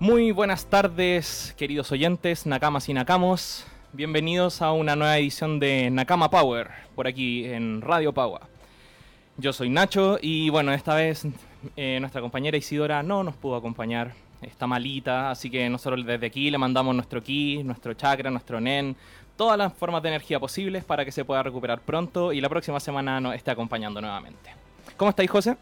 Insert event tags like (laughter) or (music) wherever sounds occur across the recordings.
Muy buenas tardes, queridos oyentes, Nakamas y Nakamos. Bienvenidos a una nueva edición de Nakama Power, por aquí en Radio Power. Yo soy Nacho y bueno, esta vez eh, nuestra compañera Isidora no nos pudo acompañar. Está malita, así que nosotros desde aquí le mandamos nuestro ki, nuestro chakra, nuestro nen, todas las formas de energía posibles para que se pueda recuperar pronto y la próxima semana nos esté acompañando nuevamente. ¿Cómo estáis, José?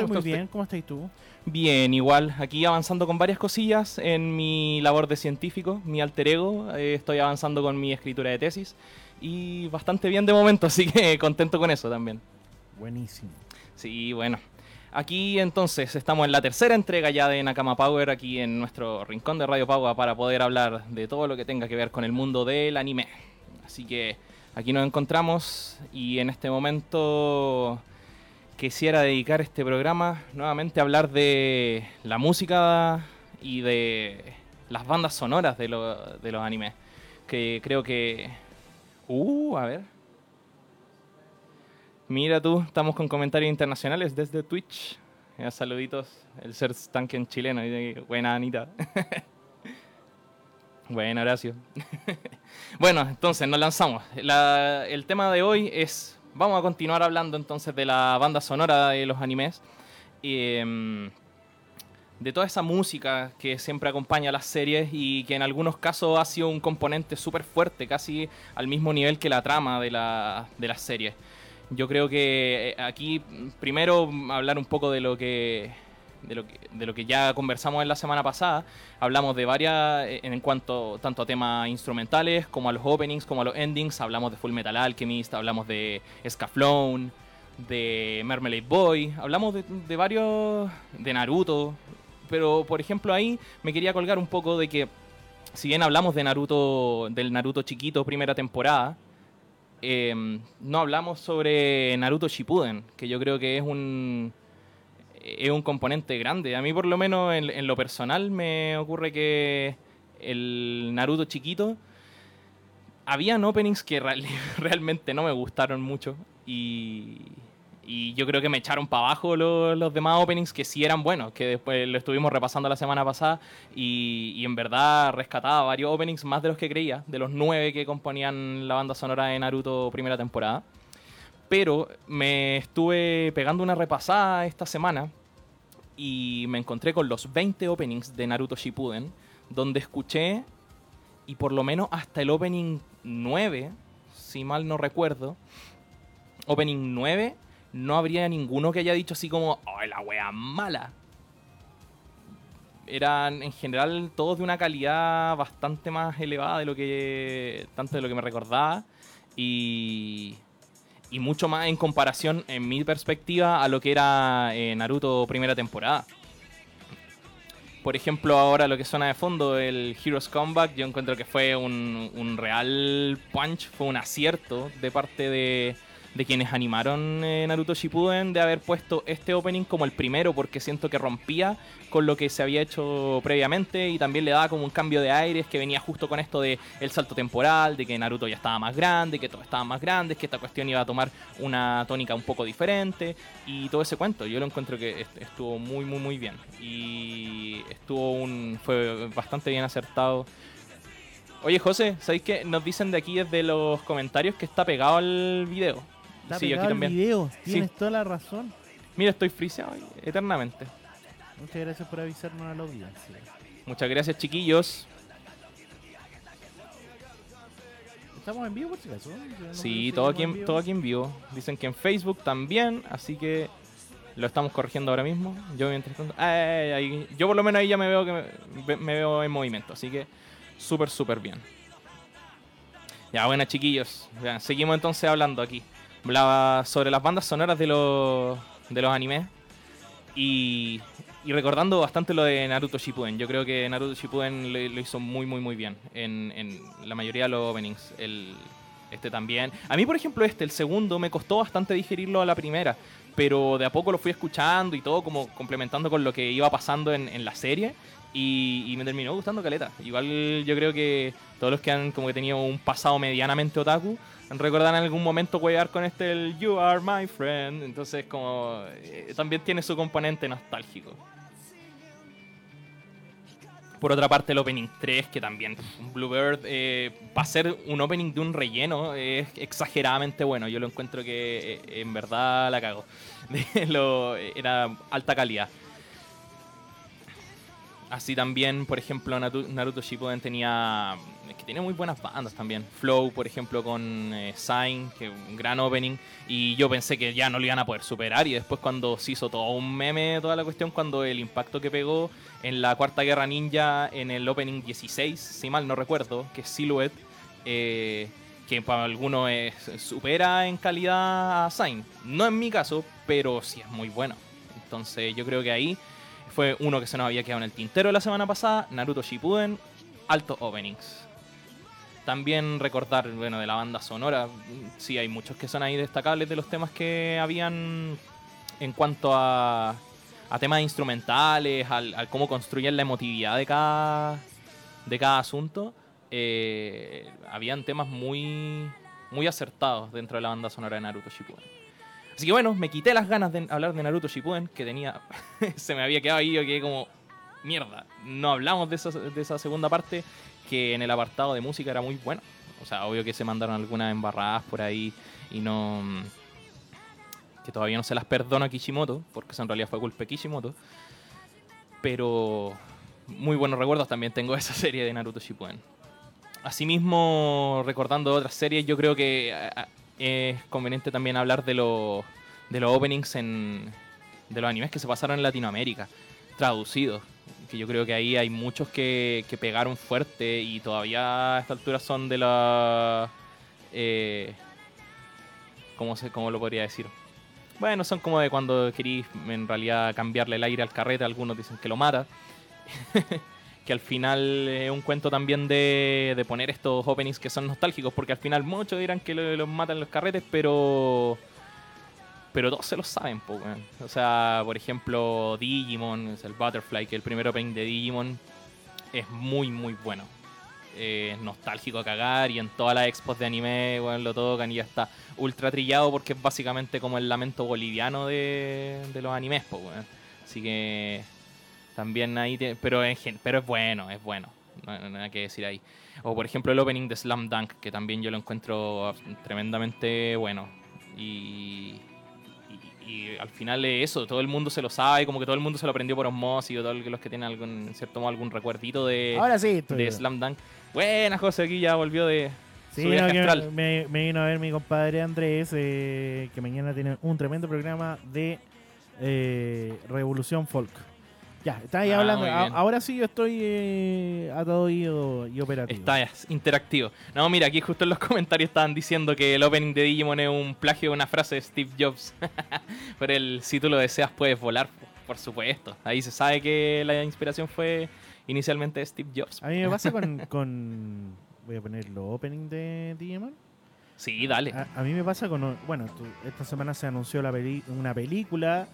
Estoy muy usted? bien, ¿cómo estás tú? Bien, igual, aquí avanzando con varias cosillas en mi labor de científico, mi alter ego, eh, estoy avanzando con mi escritura de tesis y bastante bien de momento, (laughs) así que contento con eso también. Buenísimo. Sí, bueno. Aquí entonces estamos en la tercera entrega ya de Nakama Power, aquí en nuestro rincón de Radio Power para poder hablar de todo lo que tenga que ver con el mundo del anime. Así que aquí nos encontramos y en este momento quisiera dedicar este programa nuevamente a hablar de la música y de las bandas sonoras de, lo- de los animes. Que creo que... Uh, a ver. Mira tú, estamos con comentarios internacionales desde Twitch. Ya, saluditos, el ser tanque en chileno. Buena Anita. (laughs) Bueno, Horacio. (laughs) bueno, entonces nos lanzamos. La- el tema de hoy es, vamos a continuar hablando entonces de la banda sonora de los animes. Em, de toda esa música que siempre acompaña a las series y que en algunos casos ha sido un componente súper fuerte, casi al mismo nivel que la trama de, la, de las series. Yo creo que eh, aquí primero hablar un poco de lo que de lo que, lo que ya conversamos en la semana pasada. Hablamos de varias eh, en cuanto tanto a temas instrumentales como a los openings, como a los endings. Hablamos de Full Metal Alchemist, hablamos de Scaflone, de Marmalade Boy, hablamos de, varios de Naruto. Pero por ejemplo ahí me quería colgar un poco de que si bien hablamos de Naruto, del Naruto chiquito primera temporada, eh, no hablamos sobre Naruto Shippuden, que yo creo que es un es un componente grande. A mí por lo menos en, lo personal me ocurre que el Naruto chiquito habían openings que real- (laughs) realmente no me gustaron mucho y, y yo creo que me echaron para abajo los, los demás openings que sí eran buenos, que después lo estuvimos repasando la semana pasada y, y en verdad rescataba varios openings más de los que creía, de los nueve que componían la banda sonora de Naruto primera temporada. Pero me estuve pegando una repasada esta semana y me encontré con los 20 openings de Naruto Shippuden, donde escuché, y por lo menos hasta el opening 9, si mal no recuerdo, opening 9, no habría ninguno que haya dicho así como, ¡oh, la wea mala! Eran en general todos de una calidad bastante más elevada de lo que, tanto de lo que me recordaba, y y mucho más en comparación, en mi perspectiva, a lo que era eh, Naruto primera temporada. Por ejemplo, ahora lo que suena de fondo, el Heroes Comeback, yo encuentro que fue un, un real punch, fue un acierto de parte de, de quienes animaron eh, Naruto Shippuden de haber puesto este opening como el primero, porque siento que rompía con lo que se había hecho previamente y también le daba como un cambio de aires que venía justo con esto de el salto temporal, de que Naruto ya estaba más grande, que todos estaban más grandes, que esta cuestión iba a tomar una tónica un poco diferente y todo ese cuento. Yo lo encuentro que est- estuvo muy muy muy bien y estuvo un fue bastante bien acertado. Oye José, ¿sabéis qué? Nos dicen de aquí desde los comentarios que está pegado al video. Está sí, pegado aquí también. video, Sí. tienes toda la razón. Mira, estoy friseado eternamente. Muchas gracias por avisarnos a la audiencia. Muchas gracias, chiquillos. ¿Estamos en vivo por si acaso? Yo no Sí, todo aquí, en, vivo. todo aquí en vivo. Dicen que en Facebook también, así que lo estamos corrigiendo ahora mismo. Yo mientras tanto- ay, ay, ay, yo por lo menos ahí ya me veo que me, ve- me veo en movimiento, así que súper súper bien. Ya, bueno, chiquillos, ya, seguimos entonces hablando aquí. Hablaba sobre las bandas sonoras de los de los animes y, recordando bastante lo de Naruto Shippuden. Yo creo que Naruto Shippuden lo, lo hizo muy muy muy bien en, la mayoría de los openings. El, Este también. A mí, por ejemplo, este, el segundo, me costó bastante digerirlo a la primera, pero de a poco lo fui escuchando y todo, como complementando con lo que iba pasando en, en la serie. Y, y me terminó gustando Caleta. Igual yo creo que todos los que han como que tenido un pasado medianamente otaku recordan en algún momento jugar con este el You Are My Friend. Entonces como eh, también tiene su componente nostálgico. Por otra parte, el Opening 3, que también Bluebird, eh, para ser un opening de un relleno, es exageradamente bueno. Yo lo encuentro que eh, en verdad la cago. (laughs) era alta calidad. Así también, por ejemplo, Naruto Shippuden tenía... Que tiene muy buenas bandas también. Flow, por ejemplo, con eh, Sign, que un gran opening. Y yo pensé que ya no lo iban a poder superar. Y después cuando se hizo todo un meme, toda la cuestión, cuando el impacto que pegó en la Cuarta Guerra Ninja, en el opening 16, si mal no recuerdo, que es Silhouette, eh, que para algunos supera en calidad a Sign. No en mi caso, pero sí es muy bueno. Entonces yo creo que ahí fue uno que se nos había quedado en el tintero la semana pasada, Naruto Shippuden, altos openings. También recordar, bueno, de la banda sonora, sí hay muchos que son ahí destacables de los temas que habían en cuanto a, a temas instrumentales, al, cómo construyen la emotividad de cada, de cada asunto. eh, habían temas muy, muy acertados dentro de la banda sonora de Naruto Shippuden. Así que bueno, me quité las ganas de hablar de Naruto Shippuden, que tenía. (laughs) se me había quedado ahí, yo quedé como. Mierda, no hablamos de esa, de esa segunda parte, que en el apartado de música era muy buena. O sea, obvio que se mandaron algunas embarradas por ahí y no. que todavía no se las perdono a Kishimoto, porque eso en realidad fue culpa de Kishimoto. Pero. muy buenos recuerdos también tengo de esa (laughs) serie de Naruto Shippuden. Asimismo, recordando otras series, yo creo que es conveniente también hablar de los de los openings en de los animes que se pasaron en Latinoamérica, traducidos. Que yo creo que ahí hay muchos que, que pegaron fuerte y todavía a esta altura son de la. Eh, ¿cómo, se, ¿Cómo lo podría decir? Bueno, son como de cuando querís en realidad cambiarle el aire al carrete, algunos dicen que lo mata. (laughs) que al final es un cuento también de, de poner estos openings que son nostálgicos, porque al final muchos dirán que lo- los matan los carretes, pero pero todos se lo saben, po, weón. O sea, por ejemplo, Digimon, es el Butterfly, que el primer opening de Digimon es muy, muy bueno. Eh, es nostálgico a cagar y en todas las expos de anime, weón, lo tocan y ya está ultra trillado porque es básicamente como el lamento boliviano de, de los animes, po, weón. Así que también ahí, te- pero, en gen- pero es bueno, es bueno. No, no- nada que decir ahí. O por ejemplo el opening de Slam Dunk, que también yo lo encuentro tremendamente bueno. Y, y, y al final es eso, todo el mundo se lo sabe, como que todo el mundo se lo aprendió por osmosis, o todos los que tienen algún, en cierto modo algún recuerdito de, Ahora sí, de bien. Slam Dunk. Buena José, aquí ya volvió de Sí, su viaje me, me vino a ver mi compadre Andrés, eh, que mañana tiene un tremendo programa de eh, Revolución Folk. Ya, está ahí Ah, hablando. ahora sí yo estoy eh, atado y, y operativo. Está es interactivo. No, mira, aquí justo en los (laughs) comentarios estaban diciendo que el opening de Digimon es un plagio de una frase de Steve Jobs. (laughs) Pero el si tú lo deseas puedes volar, por supuesto. Ahí se sabe que la inspiración fue inicialmente de Steve Jobs. A mí me pasa (laughs) con, con- Voy a poner los opening de Digimon. Sí, dale. A, a mí me pasa con. Bueno, tú- esta semana se anunció la peli- una película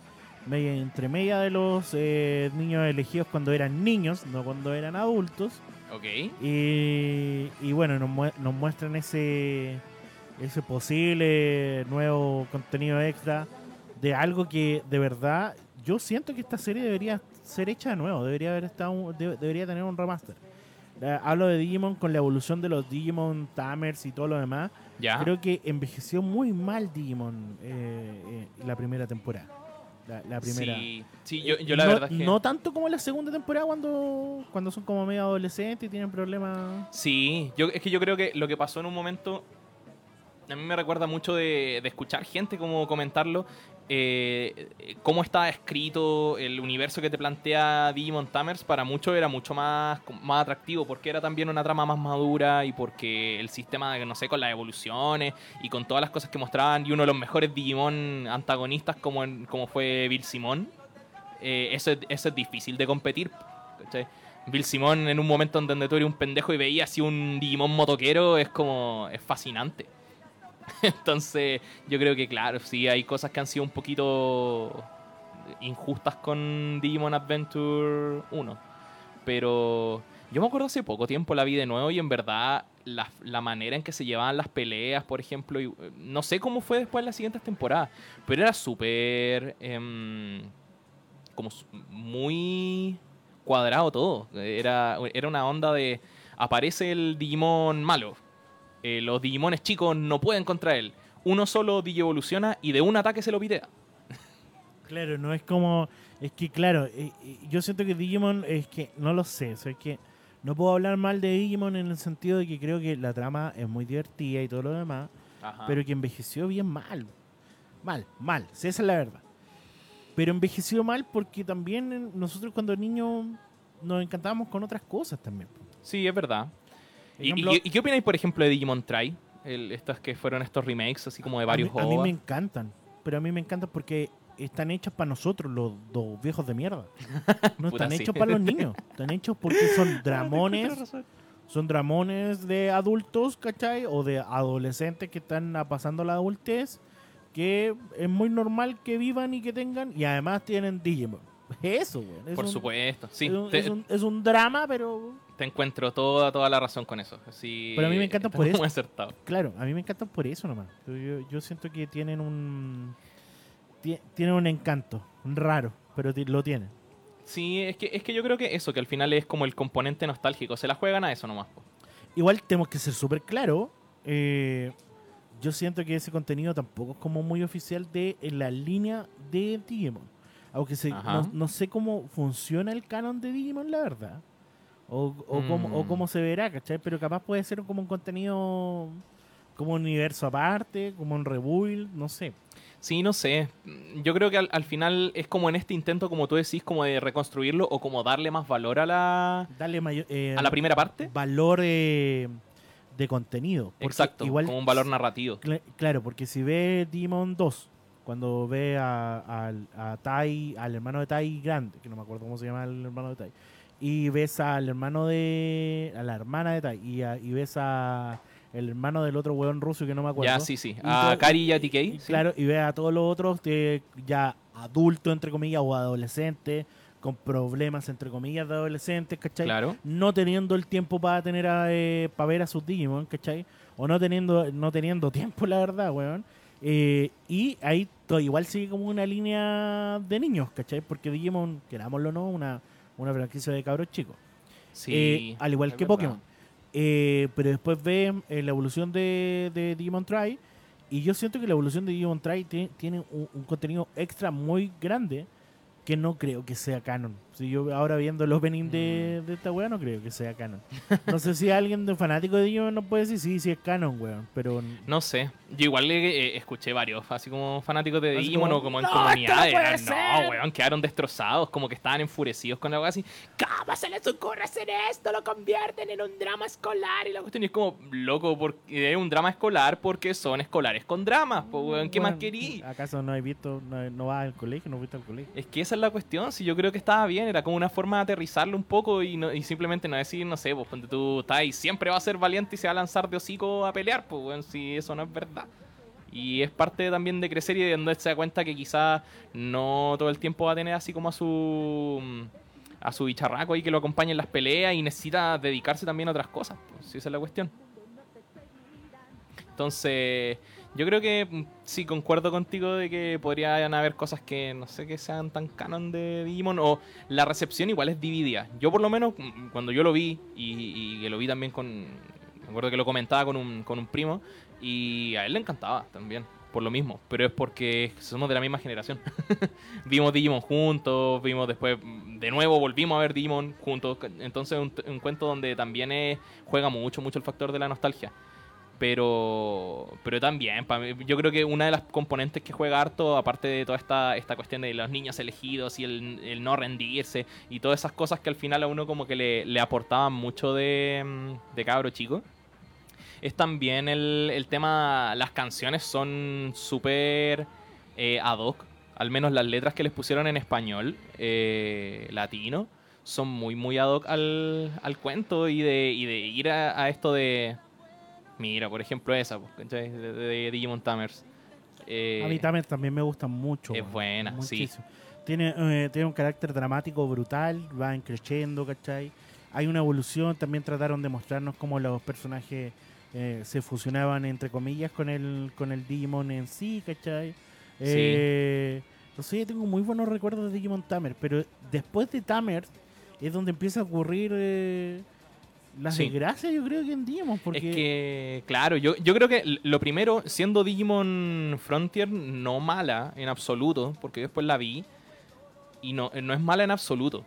entre media de los eh, niños elegidos cuando eran niños, no cuando eran adultos. Ok. Y, y bueno, nos, mue- nos muestran ese, ese posible nuevo contenido extra de algo que de verdad yo siento que esta serie debería ser hecha de nuevo, debería haber estado de- debería tener un remaster. Hablo de Digimon con la evolución de los Digimon Tamers y todo lo demás. Ya. Creo que envejeció muy mal Digimon eh, eh, la primera temporada. La, la primera. Sí, sí, yo, yo la no, verdad es que... no tanto como la segunda temporada cuando, cuando son como medio adolescentes y tienen problemas. Sí, yo, es que yo creo que lo que pasó en un momento a mí me recuerda mucho de, de escuchar gente como comentarlo, eh, cómo estaba escrito el universo que te plantea Digimon Tamers, para muchos era mucho más, más atractivo, porque era también una trama más madura y porque el sistema, no sé, con las evoluciones y con todas las cosas que mostraban, y uno de los mejores Digimon antagonistas como, en- como fue Bill Simon, eh, eso, es- eso es difícil de competir. ¿cachai? Bill Simon en un momento en donde tú eres un pendejo y veías así un Digimon motoquero es como es fascinante. (laughs) Entonces, yo creo que, claro, sí, hay cosas que han sido un poquito injustas con Digimon Adventure 1. Pero yo me acuerdo hace poco tiempo la vi de nuevo y en verdad la, la manera en que se llevaban las peleas, por ejemplo, no sé cómo fue después en las siguientes temporadas, pero era súper... em, como muy cuadrado todo. Era, era una onda de... Aparece el Digimon malo. Eh, los Digimones chicos no pueden contra él. Uno solo Digievoluciona y de un ataque se lo pitea. Claro, no es como. Es que, claro, eh, eh, yo siento que Digimon es que. No lo sé, o sea, es que. No puedo hablar mal de Digimon en el sentido de que creo que la trama es muy divertida y todo lo demás, Ajá. pero que envejeció bien mal. Mal, mal, sí, esa es la verdad. Pero envejeció mal porque también nosotros cuando niños nos encantábamos con otras cosas también. Sí, es verdad. ¿Y, Ejemplo, y- y qué opináis, por ejemplo, de Digimon Try? El, estos que fueron estos remakes, así como de varios mí, a mí me encantan, pero a mí me encantan porque están hechos para nosotros, los, los viejos de mierda. (laughs) No están sí. hechos para los niños, están hechos porque son (laughs) dramones, son dramones de adultos, ¿cachai? O de adolescentes que están pasando la adultez, que es muy normal que vivan y que tengan, y además tienen Digimon. Eso, güey. Es Por un- supuesto. Sí, es, un, te, es un- es un drama, pero te encuentro toda, toda la razón con eso. Así, Pero a mí me encanta está por eso. Muy acertado. Claro, a mí me encantan por eso nomás. Yo, siento que tienen un. tie- Tienen un encanto raro, pero lo tienen. Sí, es que, es que yo creo que eso, que al final es como el componente nostálgico. Se la juegan a eso nomás. po. Igual tenemos que ser súper claros. eh, yo siento que ese contenido tampoco es como muy oficial de en la línea de Digimon. Aunque se- no, no sé cómo funciona el canon de Digimon, la verdad. O, o, cómo, o Mm. cómo se verá, ¿cachai? Pero capaz puede ser como un contenido, como un universo aparte, como un rebuild, no sé. Sí, no sé. Yo creo que al, al final es como en este intento, como tú decís, como de reconstruirlo o como darle más valor a la, Darle mayor, eh, a la primera parte. valor eh, de contenido. Exacto, igual, como un valor narrativo. Cla- Claro, porque si ve Demon 2, cuando ve a, a Tai, al hermano de Tai grande, que no me acuerdo cómo se llama el hermano de Tai, y ves al hermano de. a la hermana de Tai, y, a- y ves a el hermano del otro hueón ruso que no me acuerdo. Ya, sí, sí. Y A Kari y a TK. y sí. Claro, y ve a todos los otros de ya adultos, entre comillas, o adolescentes, con problemas, entre comillas, de adolescentes, ¿cachai? Claro. no teniendo el tiempo para tener a, eh, para ver a sus Digimon, ¿cachai? O no teniendo, no teniendo (laughs) tiempo, la verdad, weón. Eh, y ahí to- igual sigue como una línea de niños, ¿cachai? Porque Digimon, querámoslo o no, una, una franquicia de cabros chicos. Sí. Eh, al igual que verdad. Pokémon. Eh, pero después ve eh, la evolución de, de Digimon Try. Y yo siento que la evolución de Digimon Try tie- tiene un, un contenido extra muy grande que no creo que sea canon. Si yo ahora viendo el opening de, Mm. de esta weá, no creo que sea canon. No sé si alguien de fanático de Digimon nos puede decir sí, sí es canon, weón. Pero No sé. Yo igual le eh, escuché varios, así como fanáticos de Digimon como, o como en "No, no comunidades. eran, ser". no, weón, quedaron destrozados, como que estaban enfurecidos con la weá así. ¿Cómo se les ocurre hacer esto? Lo convierten en un drama escolar. Y la cuestión es como, loco, porque es un drama escolar porque son escolares con dramas, pues, weón, ¿qué más querí? ¿Acaso no has visto, no, no vas al colegio, no fuiste al colegio? Es que esa es la cuestión, si yo creo que estaba bien, era como una forma de aterrizarlo un poco y, simplemente no decir, no sé, pues ponte tú, estás ahí, siempre va a ser valiente y se va a lanzar de hocico a pelear, pues bueno, si eso no es verdad. Y es parte también de crecer y de donde se da cuenta que quizás no todo el tiempo va a tener así como a su a su bicharraco ahí que lo acompañe en las peleas y necesita dedicarse también a otras cosas, pues, si esa es la cuestión. Entonces, yo creo que mm, sí, concuerdo contigo de que podrían haber cosas que no sé que sean tan canon de Digimon o la recepción igual es dividida. Yo por lo menos mm, cuando yo lo vi y, que lo vi también con... Me acuerdo que lo comentaba con un, con un primo y a él le encantaba también, por lo mismo, pero es porque somos de la misma generación. (laughs) vimos Digimon juntos, vimos después, mm, de nuevo volvimos a ver Digimon juntos, entonces un, un cuento donde también eh, juega mucho, mucho el factor de la nostalgia pero pero también yo creo que una de las componentes que juega harto aparte de toda esta esta cuestión de los niños elegidos y el, el no rendirse y todas esas cosas que al final a uno como que le, le aportaban mucho de, mm, de cabro chico es también el, el tema las canciones son súper eh, ad hoc al menos las letras que les pusieron en español eh, latino son muy muy ad hoc al, al cuento y de, y de ir a esto de Mira, por ejemplo, esa, pues. De, de Digimon Tamers. Eh, A mí Tamers también me gusta mucho. es buena, sí. Tiene, eh, tiene un carácter dramático brutal, va creciendo, ¿cachai? Hay una evolución, también trataron de mostrarnos cómo los personajes eh, se fusionaban, entre comillas, con el, con el Digimon en sí, ¿cachai? No sé, yo tengo muy buenos recuerdos de Digimon Tamer, pero después de Tamer es donde empieza a ocurrir las Sí. desgracias, yo creo que en Digimon, porque... Es que, claro, yo, yo creo que lo primero, siendo Digimon Frontier, no mala en absoluto, porque después la vi, y no, no es mala en absoluto.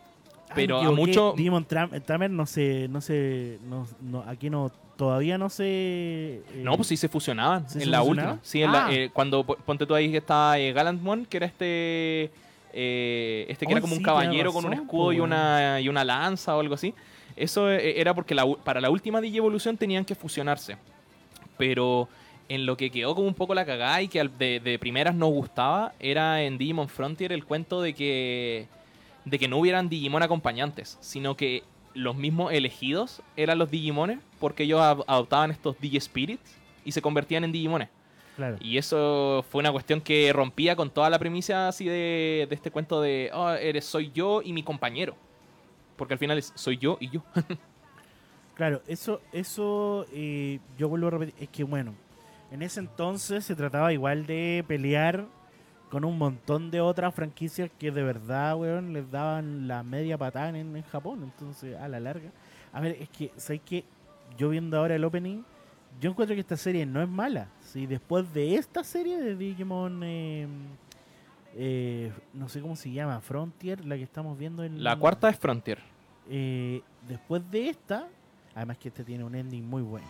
Ah, Pero a mucho... Digimon Tram- Tamer no se, no se, no, no- aquí no, todavía no se. eh, No, pues sí se fusionaban ¿Sí en se la última. Sí, en la- Ah. eh, cuando po- ponte tú ahí que está eh, Gallantmon, que era este eh, este que Oh, era como un sí, caballero con un escudo y una y una lanza o algo así. Eso eh, era porque la para la última Digievolución tenían que fusionarse. Pero en lo que quedó como un poco la cagada y que de, de primeras no gustaba era en Digimon Frontier el cuento de que de que no hubieran Digimon acompañantes, sino que los mismos elegidos eran los Digimones porque ellos ad- adoptaban estos Digi-Spirits y se convertían en Digimones. Claro. Y eso fue una cuestión que rompía con toda la premisa así de, de este cuento de, oh, eres, soy yo y mi compañero. Porque al final es, soy yo y yo. (laughs) Claro, eso, eso eh, yo vuelvo a repetir, es que bueno, en ese entonces se trataba igual de pelear con un montón de otras franquicias que de verdad, weón, les daban la media patada en, en Japón, entonces a la larga. A ver, es que, ¿sabes qué? Yo viendo ahora el opening, yo encuentro que esta serie no es mala. Si después de esta serie de Digimon, eh, eh, no sé cómo se llama, Frontier, la que estamos viendo en... La cuarta es Frontier. Eh, después de esta, además que este tiene un ending muy bueno.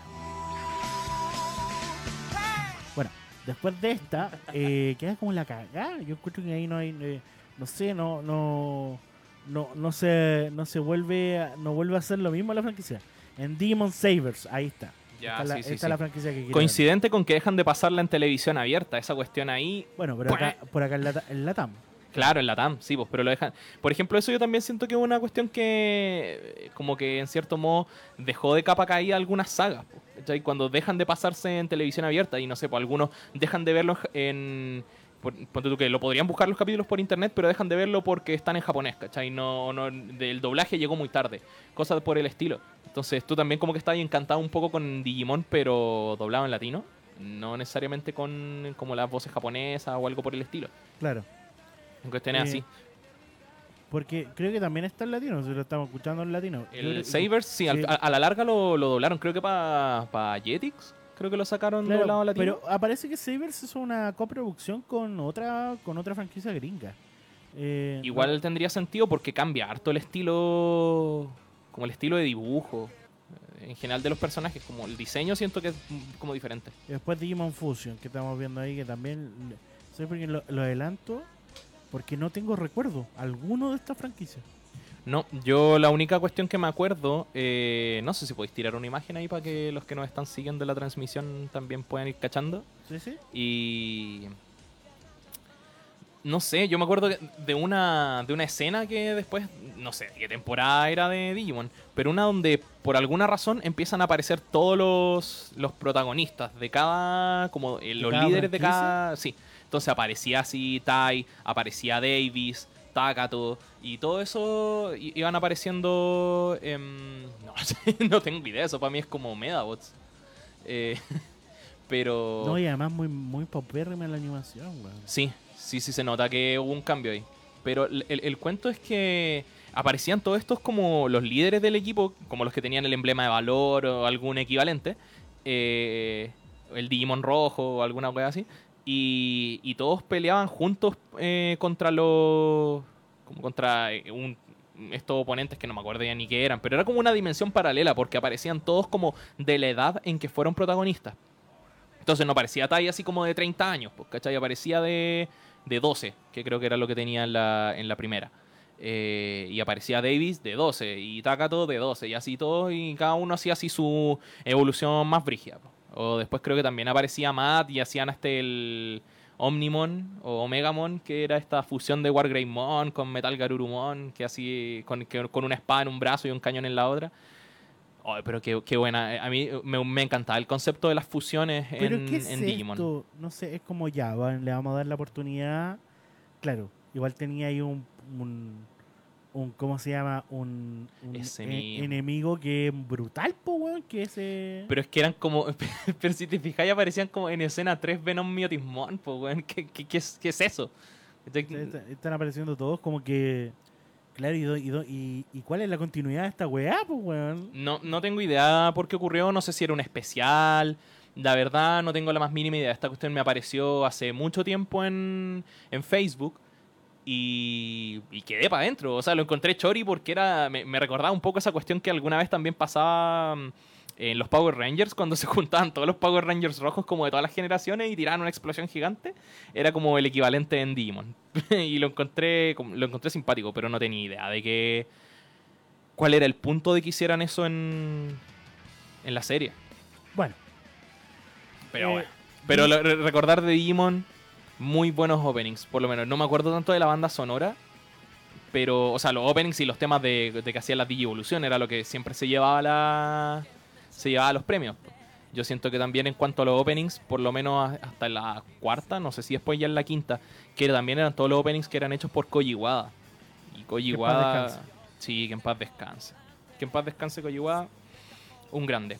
Bueno, después de esta, eh, (laughs) queda como la cagada. Yo encuentro que ahí no hay, eh, no sé, no, no, no, no se, no se vuelve, a- no vuelve a hacer lo mismo la franquicia. En Demon Savers, ahí está. Ya, esta es la, sí, sí, esta sí. es la franquicia que quiero ver. Coincidente con que dejan de pasarla en televisión abierta. Esa cuestión ahí, Bueno, pero acá, por acá en la, en la TAM. claro, en la TAM, sí, pues, pero lo dejan. Por ejemplo, eso yo también siento que es una cuestión que, eh, como que en cierto modo, dejó de capa caída algunas sagas. pues, ¿cachai? Cuando dejan de pasarse en televisión abierta, y no sé, pues algunos dejan de verlo en. Ponte tú que lo podrían buscar los capítulos por internet, pero dejan de verlo porque están en japonés, ¿cachai? No, no, del doblaje llegó muy tarde. Cosas por el estilo. Entonces tú también como que estás encantado un poco con Digimon, pero doblado en latino. No necesariamente con como las voces japonesas o algo por el estilo. Claro. En cuestiones Eh, así. Porque creo que también está en latino, si lo estamos escuchando en latino. El Sabers, sí. A, a la larga lo, lo doblaron, creo que para Jetix. Creo que lo sacaron Claro, doblado latino. pero aparece que Sabers es una coproducción con otra con otra franquicia gringa. Eh, Igual tendría sentido porque cambia harto el estilo, como el estilo de dibujo. eh, En general de los personajes, como el diseño siento que es como diferente. no. Después Digimon Fusion, que estamos viendo ahí, que también... ¿Sabes por qué lo, lo adelanto? Porque no tengo recuerdo alguno de estas franquicias. No, yo la única cuestión que me acuerdo, eh, no sé si podéis tirar una imagen ahí para que los que nos están siguiendo la transmisión también puedan ir cachando. ¿Sí, sí? Y no sé, yo me acuerdo de- una de una escena que después, no sé qué temporada era de Digimon, pero una donde por alguna razón empiezan a aparecer todos los, los protagonistas de cada, como eh, los cada líderes de cada, sí. Entonces aparecía así Tai, aparecía Davis, Takato y todo eso iban apareciendo, em, (laughs) no, no tengo idea, eso para mí es como Medabots. Eh, (laughs) pero No, y además muy, muy popérrima la animación, weón. Sí, sí, sí se nota que hubo un cambio ahí. Pero el, el- el cuento es que aparecían todos estos como los líderes del equipo, como los que tenían el emblema de valor o algún equivalente, eh, el Digimon rojo o alguna cosa así, y, todos peleaban juntos eh, contra los... como contra eh, estos oponentes que no me acuerdo ya ni qué eran, pero era como una dimensión paralela porque aparecían todos como de la edad en que fueron protagonistas. Entonces no parecía Tai así como de 30 años, pues, ¿cachai? Aparecía de, de 12, que creo que era lo que tenía en la, en la primera. Eh, y aparecía Davis de 12 y Takato de 12 y así todo y cada uno hacía así su evolución más brígida. po. O después creo que también aparecía Matt y hacían hasta el Omnimon o Omegamon, que era esta fusión de Wargreymon con Metal Garurumon, que así con, que- con una espada en un brazo y un cañón en la otra. Ay, pero qué, qué buena. Eh, A mí me, me encantaba el concepto de las fusiones Pero en, ¿qué es en Digimon. esto? No sé, es como ya, le vamos a dar la oportunidad. Claro, igual tenía ahí un, un, un- ¿cómo se llama? Un, e- enemigo que es brutal, po, weón, que ese... Pero es que eran como. (laughs) Pero si te fijáis, aparecían como en escena 3 Venom Miotismon, pues, weón. ¿Qué, qué, qué es, qué es eso? Est- Están apareciendo todos como que... Claro, y, y, y cuál es la continuidad de esta weá, pues, weón? No, no tengo idea por qué ocurrió, no sé si era un especial. La verdad, no tengo la más mínima idea. Esta cuestión me apareció hace mucho tiempo en, en Facebook y, y quedé para adentro. O sea, lo encontré chori porque era me, me recordaba un poco esa cuestión que alguna vez también pasaba mm, en los Power Rangers, cuando se (laughs) juntaban todos los Power Rangers rojos como de todas las generaciones y tiraban una explosión gigante. Era como el equivalente en Digimon. (laughs) y lo encontré, lo encontré simpático, pero no tenía idea de que cuál era el punto de que hicieran eso en, en la serie. Bueno, Pero Eh, bueno. Pero lo- recordar de Digimon, muy buenos openings, por lo menos. No me acuerdo tanto de la banda sonora, pero, o sea, los openings y los temas de, de que hacían la Digievolución era lo que siempre se llevaba la, se llevaba los premios. Yo siento que también en cuanto a los openings, por lo menos hasta la cuarta, no sé si después ya en la quinta, que también eran todos los openings que eran hechos por Koji Wada. Y Koji Que en paz Wada, descanse. sí, que en paz descanse. Que en paz descanse Koji Wada, un grande.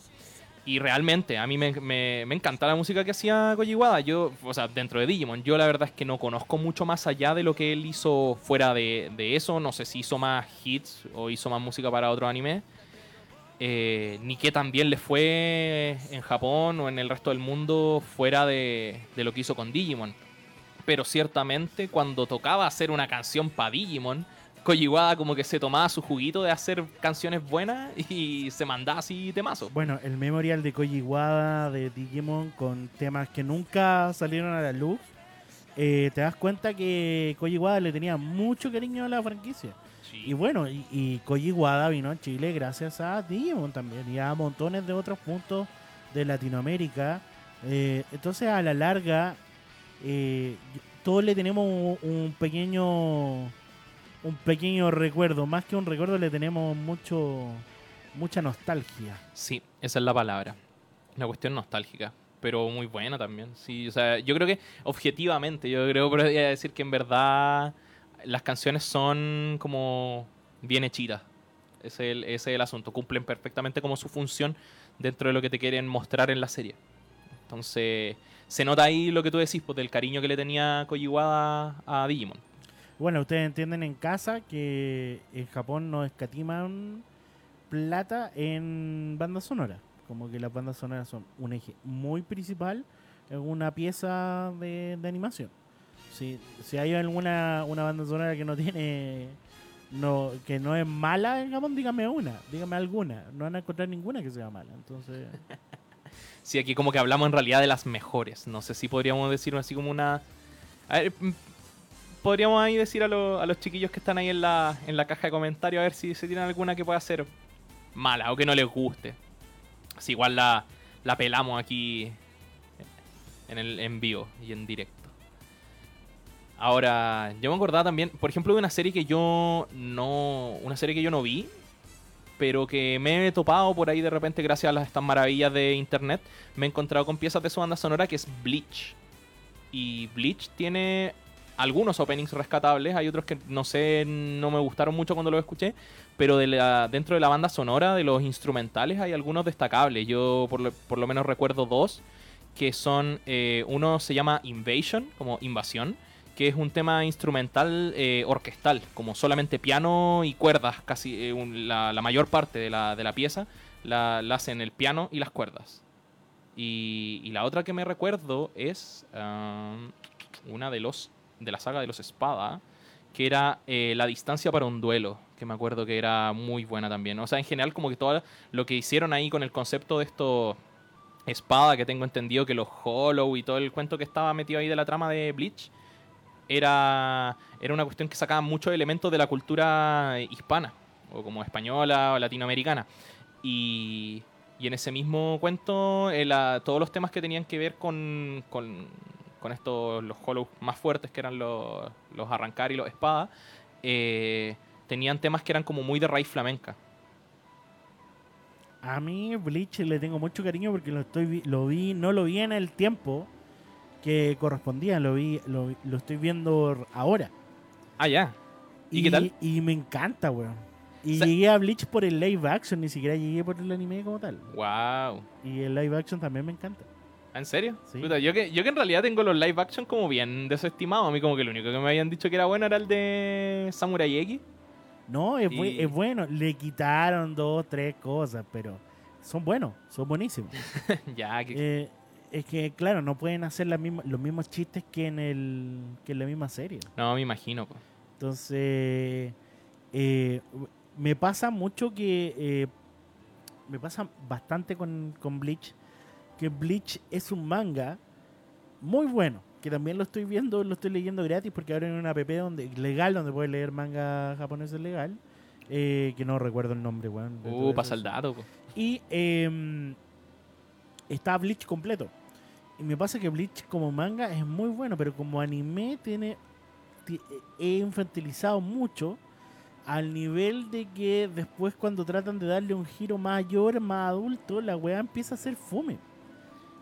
Y realmente, a mí me, me- me encanta la música que hacía Koji Wada. Yo, o sea, dentro de Digimon, yo la verdad es que no conozco mucho más allá de lo que él hizo fuera de, de eso. No sé si hizo más hits o hizo más música para otro anime. Eh, ni que también le fue en Japón o en el resto del mundo fuera de, de lo que hizo con Digimon. Pero ciertamente cuando tocaba hacer una canción para Digimon, Koji como que se tomaba su juguito de hacer canciones buenas y se mandaba así temazo. bueno, el memorial de Koji de Digimon con temas que nunca salieron a la luz. eh, te das cuenta que Koji le tenía mucho cariño a la franquicia. Y bueno, y, y Koji vino a Chile gracias a Digimon también y a montones de otros puntos de Latinoamérica. Eh, entonces, a la larga, eh, todos le tenemos un, un pequeño un pequeño recuerdo. Más que un recuerdo, le tenemos mucho mucha nostalgia. Sí, esa es la palabra. Una cuestión nostálgica, pero muy buena también. Sí, o sea, yo creo que objetivamente, yo creo que podría decir que en verdad las canciones son como bien hechitas. Ese es el, es el asunto. Cumplen perfectamente como su función dentro de lo que te quieren mostrar en la serie. Entonces, se nota ahí lo que tú decís, pues, del cariño que le tenía Koji Wada a Digimon. Bueno, ustedes entienden en casa que en Japón no escatiman plata en bandas sonoras. Como que las bandas sonoras son un eje muy principal en una pieza de, de animación. Si, si hay alguna una banda sonora que no tiene no que no es mala en Japón, dígame una, dígame alguna. No van a encontrar ninguna que sea mala. Entonces, (laughs) Sí, aquí como que hablamos en realidad de las mejores. No sé si podríamos decir así como una... A ver, podríamos ahí decir a, lo- a los chiquillos que están ahí en la, en la caja de comentarios a ver si se tienen alguna que pueda ser mala o que no les guste. Así igual la, la pelamos aquí en el en vivo y en directo. Ahora, yo me acordaba también, por ejemplo, de una serie que yo no... Una serie que yo no vi, pero que me he topado por ahí de repente gracias a las, estas maravillas de internet. Me he encontrado con piezas de su banda sonora que es Bleach. Y Bleach tiene algunos openings rescatables, hay otros que no sé, no me gustaron mucho cuando los escuché, pero de la- dentro de la banda sonora, de los instrumentales, hay algunos destacables. Yo por lo, por lo menos recuerdo dos, que son, eh, uno se llama Invasion, como invasión, que es un tema instrumental eh, orquestal, como solamente piano y cuerdas, casi eh, la, mayor parte de la, de la pieza la, hacen el piano y las cuerdas. Y, y la otra que me recuerdo es um, una de los de la saga de los Espada, que era eh, La distancia para un duelo, que me acuerdo que era muy buena también. O sea, en general como que todo lo que hicieron ahí con el concepto de esto espada, que tengo entendido que los Hollow y todo el cuento que estaba metido ahí de la trama de Bleach, era, era una cuestión que sacaba muchos elementos de la cultura hispana, o como española o latinoamericana. Y, y en ese mismo cuento, eh, todos los temas que tenían que ver con, con, con estos, los hollows más fuertes, que eran los, los arrancar y los espadas, eh, tenían temas que eran como muy de raíz flamenca. A mí Bleach le tengo mucho cariño porque lo estoy lo vi, no lo vi en el tiempo que correspondía, lo vi, lo, lo estoy viendo ahora. Ah, ya. ¿Y qué tal? Y me encanta, weón. Y llegué a Bleach por el live action, ni siquiera llegué por el anime como tal. Wow. Y el live action también me encanta. ¿En serio? Sí. Puta, yo, que, yo que en realidad tengo los live action como bien desestimados. A mí como que lo único que me habían dicho que era bueno era el de Samurai X. No, es, bu- Y- es bueno. Le quitaron dos, tres cosas, pero son buenos, son buenísimos. (laughs) ya, que... Eh, es que, claro, no pueden hacer la misma- los mismos chistes que en, el, que en la misma serie. No, me imagino. Entonces, eh, me pasa mucho que. eh, me pasa bastante con, con Bleach. Que Bleach es un manga muy bueno. Que también lo estoy viendo, lo estoy leyendo gratis porque ahora en una app donde, legal donde puedes leer manga japonés legal. eh, que no recuerdo el nombre, weón. todo Uh, pasa el dato. po. Y em, está Bleach completo. Y me pasa que Bleach como manga es muy bueno, pero como anime tiene ti- he infantilizado mucho al nivel de que después cuando tratan de darle un giro mayor, más adulto, la weá empieza a ser fome.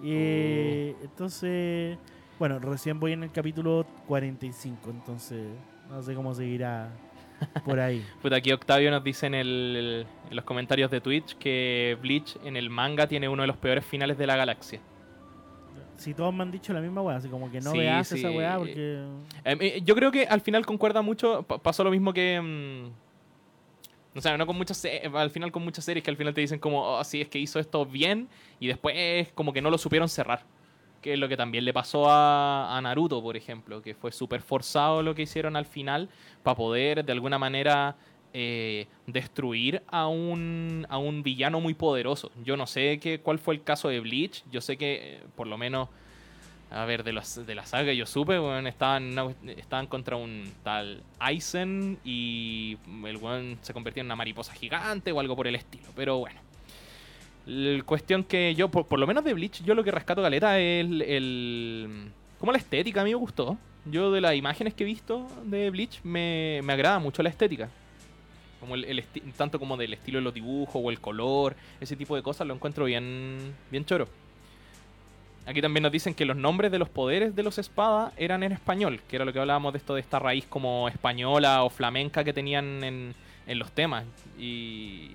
Eh, Entonces, bueno, recién voy en el capítulo 45, entonces no sé cómo seguirá por ahí. (laughs) Puta, aquí Octavio nos dice en, el- en los comentarios de Twitch que Bleach en el manga tiene uno de los peores finales de la galaxia. Si todos me han dicho la misma weá, así como que no Sí, veas sí. esa weá porque... Eh, eh, yo creo que al final concuerda mucho. pa- pasó lo mismo que. O sea, no con muchas al final con muchas series que al final te dicen como, oh, sí, es que hizo esto bien y después como que no lo supieron cerrar. Que es lo que también le pasó a, a Naruto, por ejemplo, que fue súper forzado lo que hicieron al final para poder de alguna manera eh, destruir a un, a un villano muy poderoso. Yo no sé qué, cuál fue el caso de Bleach, yo sé que eh, por lo menos a ver, de, los, de la saga yo supe, weón, estaban, estaban contra un tal Aizen y el weón se convertía en una mariposa gigante o algo por el estilo. Pero bueno. La cuestión que yo, por, por lo menos de Bleach, yo lo que rescato caleta es el, el- como la estética, a mí me gustó. Yo de las imágenes que he visto de Bleach me, me agrada mucho la estética. Como el, el tanto como del estilo de los dibujos o el color, ese tipo de cosas lo encuentro bien, bien choro. Aquí también nos dicen que los nombres de los poderes de los espadas eran en español, que era lo que hablábamos de esto de esta raíz como española o flamenca que tenían en, en los temas. Y.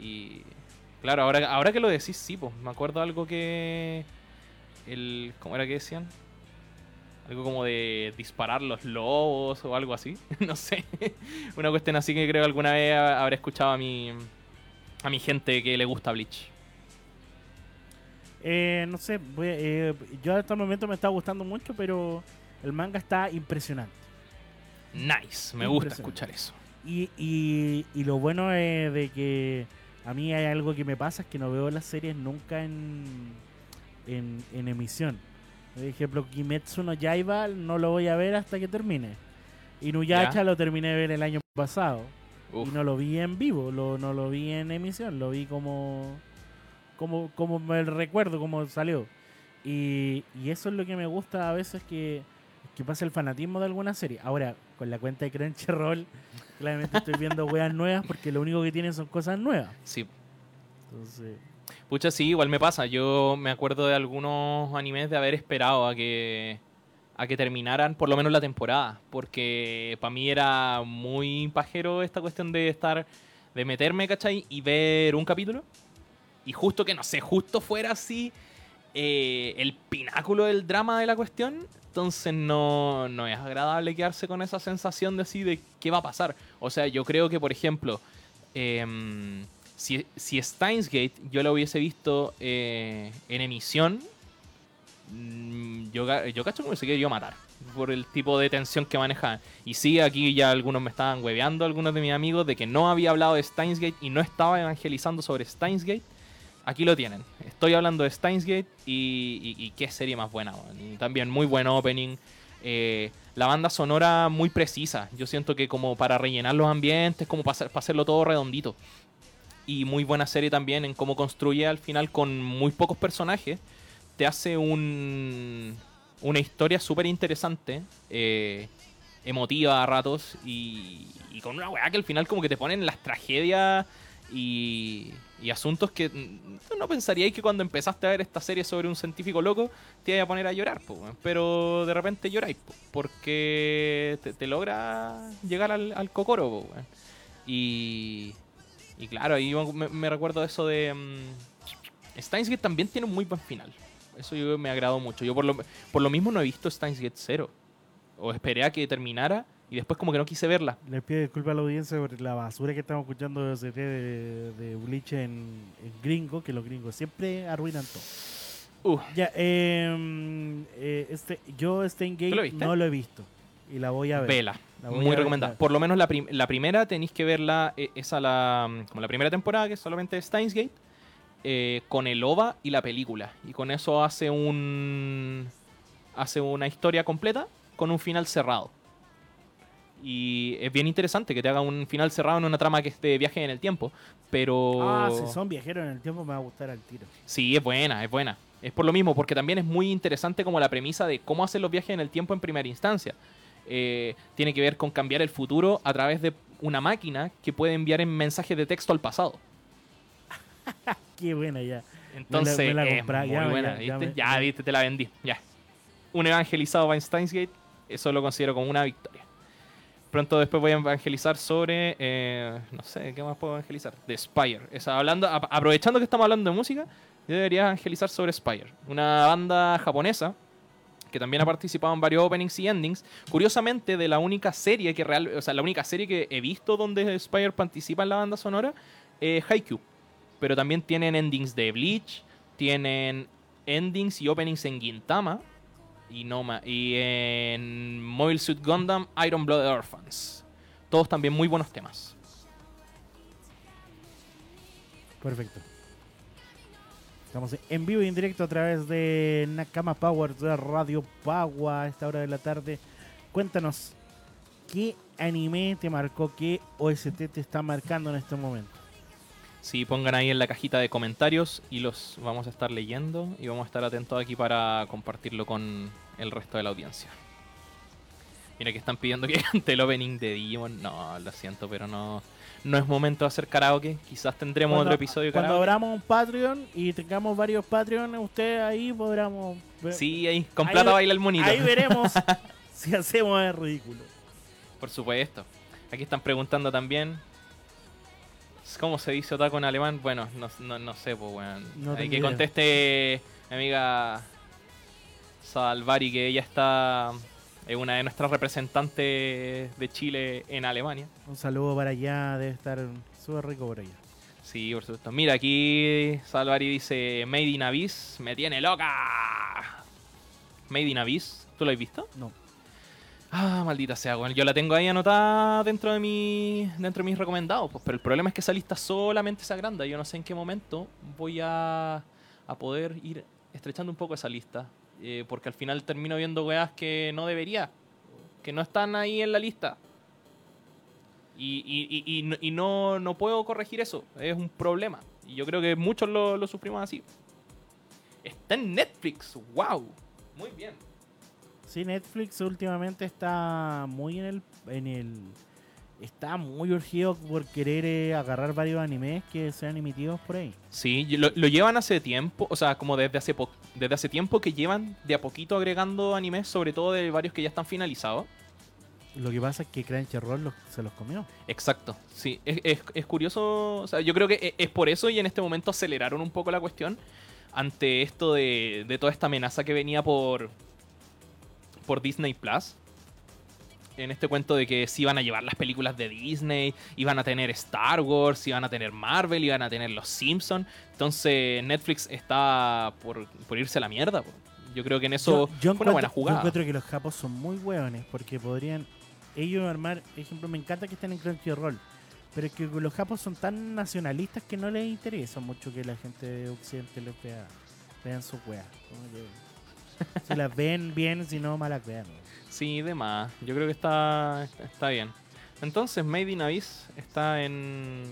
Y. Claro, ahora, ahora que lo decís, sí, pues. Me acuerdo algo que. El, ¿Cómo era que decían? Algo como de disparar los lobos o algo así. (laughs) no sé. Una cuestión así que creo que alguna vez ha- habré escuchado a mi. A mi gente que le gusta Bleach. Eh, no sé, voy a- eh, yo hasta el momento me está gustando mucho, pero el manga está impresionante. Nice, me gusta escuchar eso. Y, y, y lo bueno es de que a mí hay algo que me pasa, es que no veo las series nunca en, en, en emisión. Por ejemplo, Kimetsu no Yaiba no lo voy a ver hasta que termine. Inuyasha Ya. lo terminé de ver el año pasado. Uf. Y no lo vi en vivo, lo, no lo vi en emisión, lo vi como, como, como me recuerdo, como salió. Y, y eso es lo que me gusta a veces que, que pasa el fanatismo de alguna serie. Ahora, con la cuenta de Crunchyroll, (laughs) claramente estoy viendo weas nuevas porque lo único que tienen son cosas nuevas. Sí. Entonces, Pucha, sí, igual me pasa. Yo me acuerdo de algunos animes de haber esperado a que a que terminaran por lo menos la temporada, porque para mí era muy pajero esta cuestión de estar de meterme, ¿cachai? Y ver un capítulo y justo que no sé, justo fuera así eh, el pináculo del drama de la cuestión, entonces no, no es agradable quedarse con esa sensación de así de qué va a pasar. O sea, yo creo que, por ejemplo, em, si, si Steins Gate yo lo hubiese visto eh, en emisión, mm, yo, yo cacho que me hubiese querido matar por el tipo de tensión que manejaban. Y sí, aquí ya algunos me estaban hueveando, algunos de mis amigos, de que no había hablado de Steins Gate y no estaba evangelizando sobre Steins Gate. Aquí lo tienen. Estoy hablando de Steins Gate y, y- qué serie más buena. también muy buen opening. Eh, la banda sonora muy precisa. Yo siento que como para rellenar los ambientes, como para hacerlo todo redondito. Y muy buena serie también en cómo construye al final con muy pocos personajes. Te hace un, una historia súper interesante. eh, emotiva a ratos. Y, y con una weá que al final como que te ponen las tragedias y, Y asuntos que no pensaríais que cuando empezaste a ver esta serie sobre un científico loco te iba a poner a llorar, po, pero de repente lloráis, po, porque te, logra llegar al, cocoro. po. Y, y claro, ahí me, recuerdo eso de... mm, Steins también tiene un muy buen final. Eso yo me agradó mucho. Yo por lo, por lo mismo no he visto Steins Gate 0. O esperé a que terminara y después como que no quise verla. Les pido disculpas a la audiencia por la basura que estamos escuchando de de, de Bleach en, en gringo, que los gringos siempre arruinan todo. Uh, Ya, eh, eh, este, yo Stein ¿Tú lo Gate no lo he visto. Y la voy a ver. vela. Muy recomendada. Por lo menos la, prim- la primera tenéis que verla, eh, esa la, mm, como la primera temporada, que es solamente Steins Gate, eh, con el OVA y la película. Y con eso hace un. hace una historia completa con un final cerrado. Y es bien interesante que te haga un final cerrado en una trama que es de viaje en el tiempo. Pero. Ah, si son viajeros en el tiempo me va a gustar al tiro. Sí, es buena, es buena. Es por lo mismo, porque también es muy interesante como la premisa de cómo hacer los viajes en el tiempo en primera instancia. Eh, tiene que ver con cambiar el futuro a través de una máquina que puede enviar en mensajes de texto al pasado. (laughs) Qué buena ya. Entonces, me la es comprá, muy ya, buena, ya, ya ¿viste? me- Ya, viste, te la vendí. Ya. Un evangelizado va en Steins Gate, eso lo considero como una victoria. Pronto después voy a evangelizar sobre, eh, no sé, ¿qué más puedo evangelizar? De Spire. Hablando, ap- aprovechando que estamos hablando de música, yo debería evangelizar sobre Spire. Una banda japonesa que también ha participado en varios openings y endings. Curiosamente, de la única serie que real, o sea, la única serie que he visto donde Spire participa en la banda sonora, eh, Haikyuu. Pero también tienen endings de Bleach, tienen endings y openings en Gintama y Noma y en Mobile Suit Gundam, Iron Blood Orphans. Todos también muy buenos temas. Perfecto. Estamos en vivo y en directo a través de Nakama Power de Radio Pagua a esta hora de la tarde. Cuéntanos, ¿qué anime te marcó? ¿Qué OST te está marcando en este momento? Sí, pongan ahí en la cajita de comentarios y los vamos a estar leyendo y vamos a estar atentos aquí para compartirlo con el resto de la audiencia. Mira que están pidiendo que (laughs) cante el opening de Digimon. No, lo siento, pero no, no es momento de hacer karaoke. Quizás tendremos Cuando- otro episodio de Cuando abramos un Patreon y tengamos varios Patreon, usted ahí podremos... ver- Sí, ahí, con Ahí plata baila el monito. Ahí veremos (laughs) si hacemos el ridículo. Por supuesto. Aquí están preguntando también. ¿Cómo se dice otaku en alemán? Bueno, no, no, no sé, pues, weón. No Hay que idea. conteste mi amiga Salvari, que ella está. Es una de nuestras representantes de Chile en Alemania. Un saludo para allá, debe estar súper rico por allá. Sí, por supuesto. Mira, aquí Salvari dice: Made in Abyss me tiene loca. Made in Abyss, ¿tú lo has visto? No. Ah, maldita sea, bueno, yo la tengo ahí anotada dentro de mi dentro de mis recomendados, pues, pero el problema es que esa lista solamente se agranda. Yo no sé en qué momento voy a, a poder ir estrechando un poco esa lista, eh, porque al final termino viendo weas que no debería, que no están ahí en la lista. Y, y- y- no, no puedo corregir eso, es un problema. Y yo creo que muchos lo, lo sufrimos así. Está en Netflix, wow, muy bien. Sí, Netflix últimamente está muy en el, en el está muy urgido por querer eh, agarrar varios animes que sean emitidos por ahí. Sí, lo, lo llevan hace tiempo, o sea, como desde hace, po- desde hace tiempo que llevan de a poquito agregando animes, sobre todo de varios que ya están finalizados. Lo que pasa es que Crunchyroll los- se los comió. Exacto, sí, es, es- es curioso, o sea, yo creo que e- es por eso y en este momento aceleraron un poco la cuestión ante esto de, de toda esta amenaza que venía por, por Disney Plus. En este cuento de que sí iban a llevar las películas de Disney, iban a tener Star Wars, iban a tener Marvel, iban a tener Los Simpsons. Entonces Netflix está por, por irse a la mierda. po. Yo creo que en eso fue una buena Yo jugada. encuentro que los japos son muy hueones porque podrían ellos armar, ejemplo, me encanta que estén en Crunchyroll, pero es que los japos son tan nacionalistas que no les interesa mucho que la gente de Occidente les vea, vean weas. Si las ven bien, si no, malas vean. Sí, de más. Yo creo que está, está bien. Entonces, Made in Abyss está en.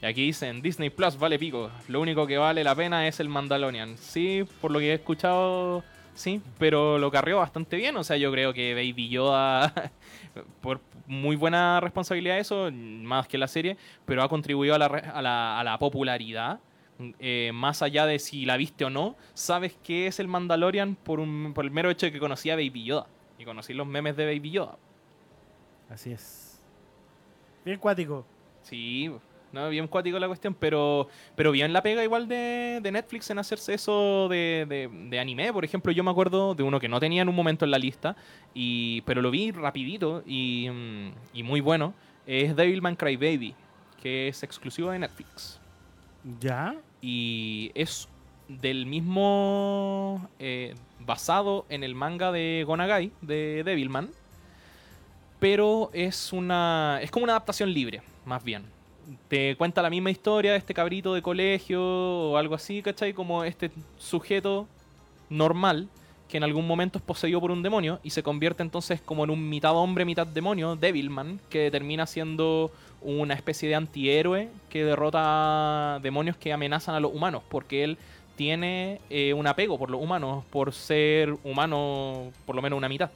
Y aquí dicen Disney Plus vale pico. Lo único que vale la pena es el Mandalorian. Sí, por lo que he escuchado, sí, pero lo carrió bastante bien. O sea, yo creo que Baby Yoda, (laughs) por muy buena responsabilidad eso, más que la serie, pero ha contribuido a la, a la, a la popularidad. Eh, más allá de si la viste o no, sabes que es el Mandalorian por, un, por el mero hecho de que conocía a Baby Yoda. Y conocí los memes de Baby Yoda. Así es. Bien cuático. Sí, no, bien cuático la cuestión, pero, pero bien la pega igual de, de Netflix en hacerse eso de, de- de anime. Por ejemplo, yo me acuerdo de uno que no tenía en un momento en la lista, y, pero lo vi rapidito y, y muy bueno. Es Devilman Crybaby, que es exclusivo de Netflix. ¿Ya? Y es del mismo... eh, basado en el manga de Gonagai, de Devilman. Pero es una... es como una adaptación libre, más bien. Te cuenta la misma historia de este cabrito de colegio o algo así, ¿cachai? Como este sujeto normal que en algún momento es poseído por un demonio y se convierte entonces como en un mitad hombre, mitad demonio, Devilman, que termina siendo una especie de antihéroe que derrota demonios que amenazan a los humanos, porque él tiene eh, un apego por los humanos, por ser humano por lo menos una mitad.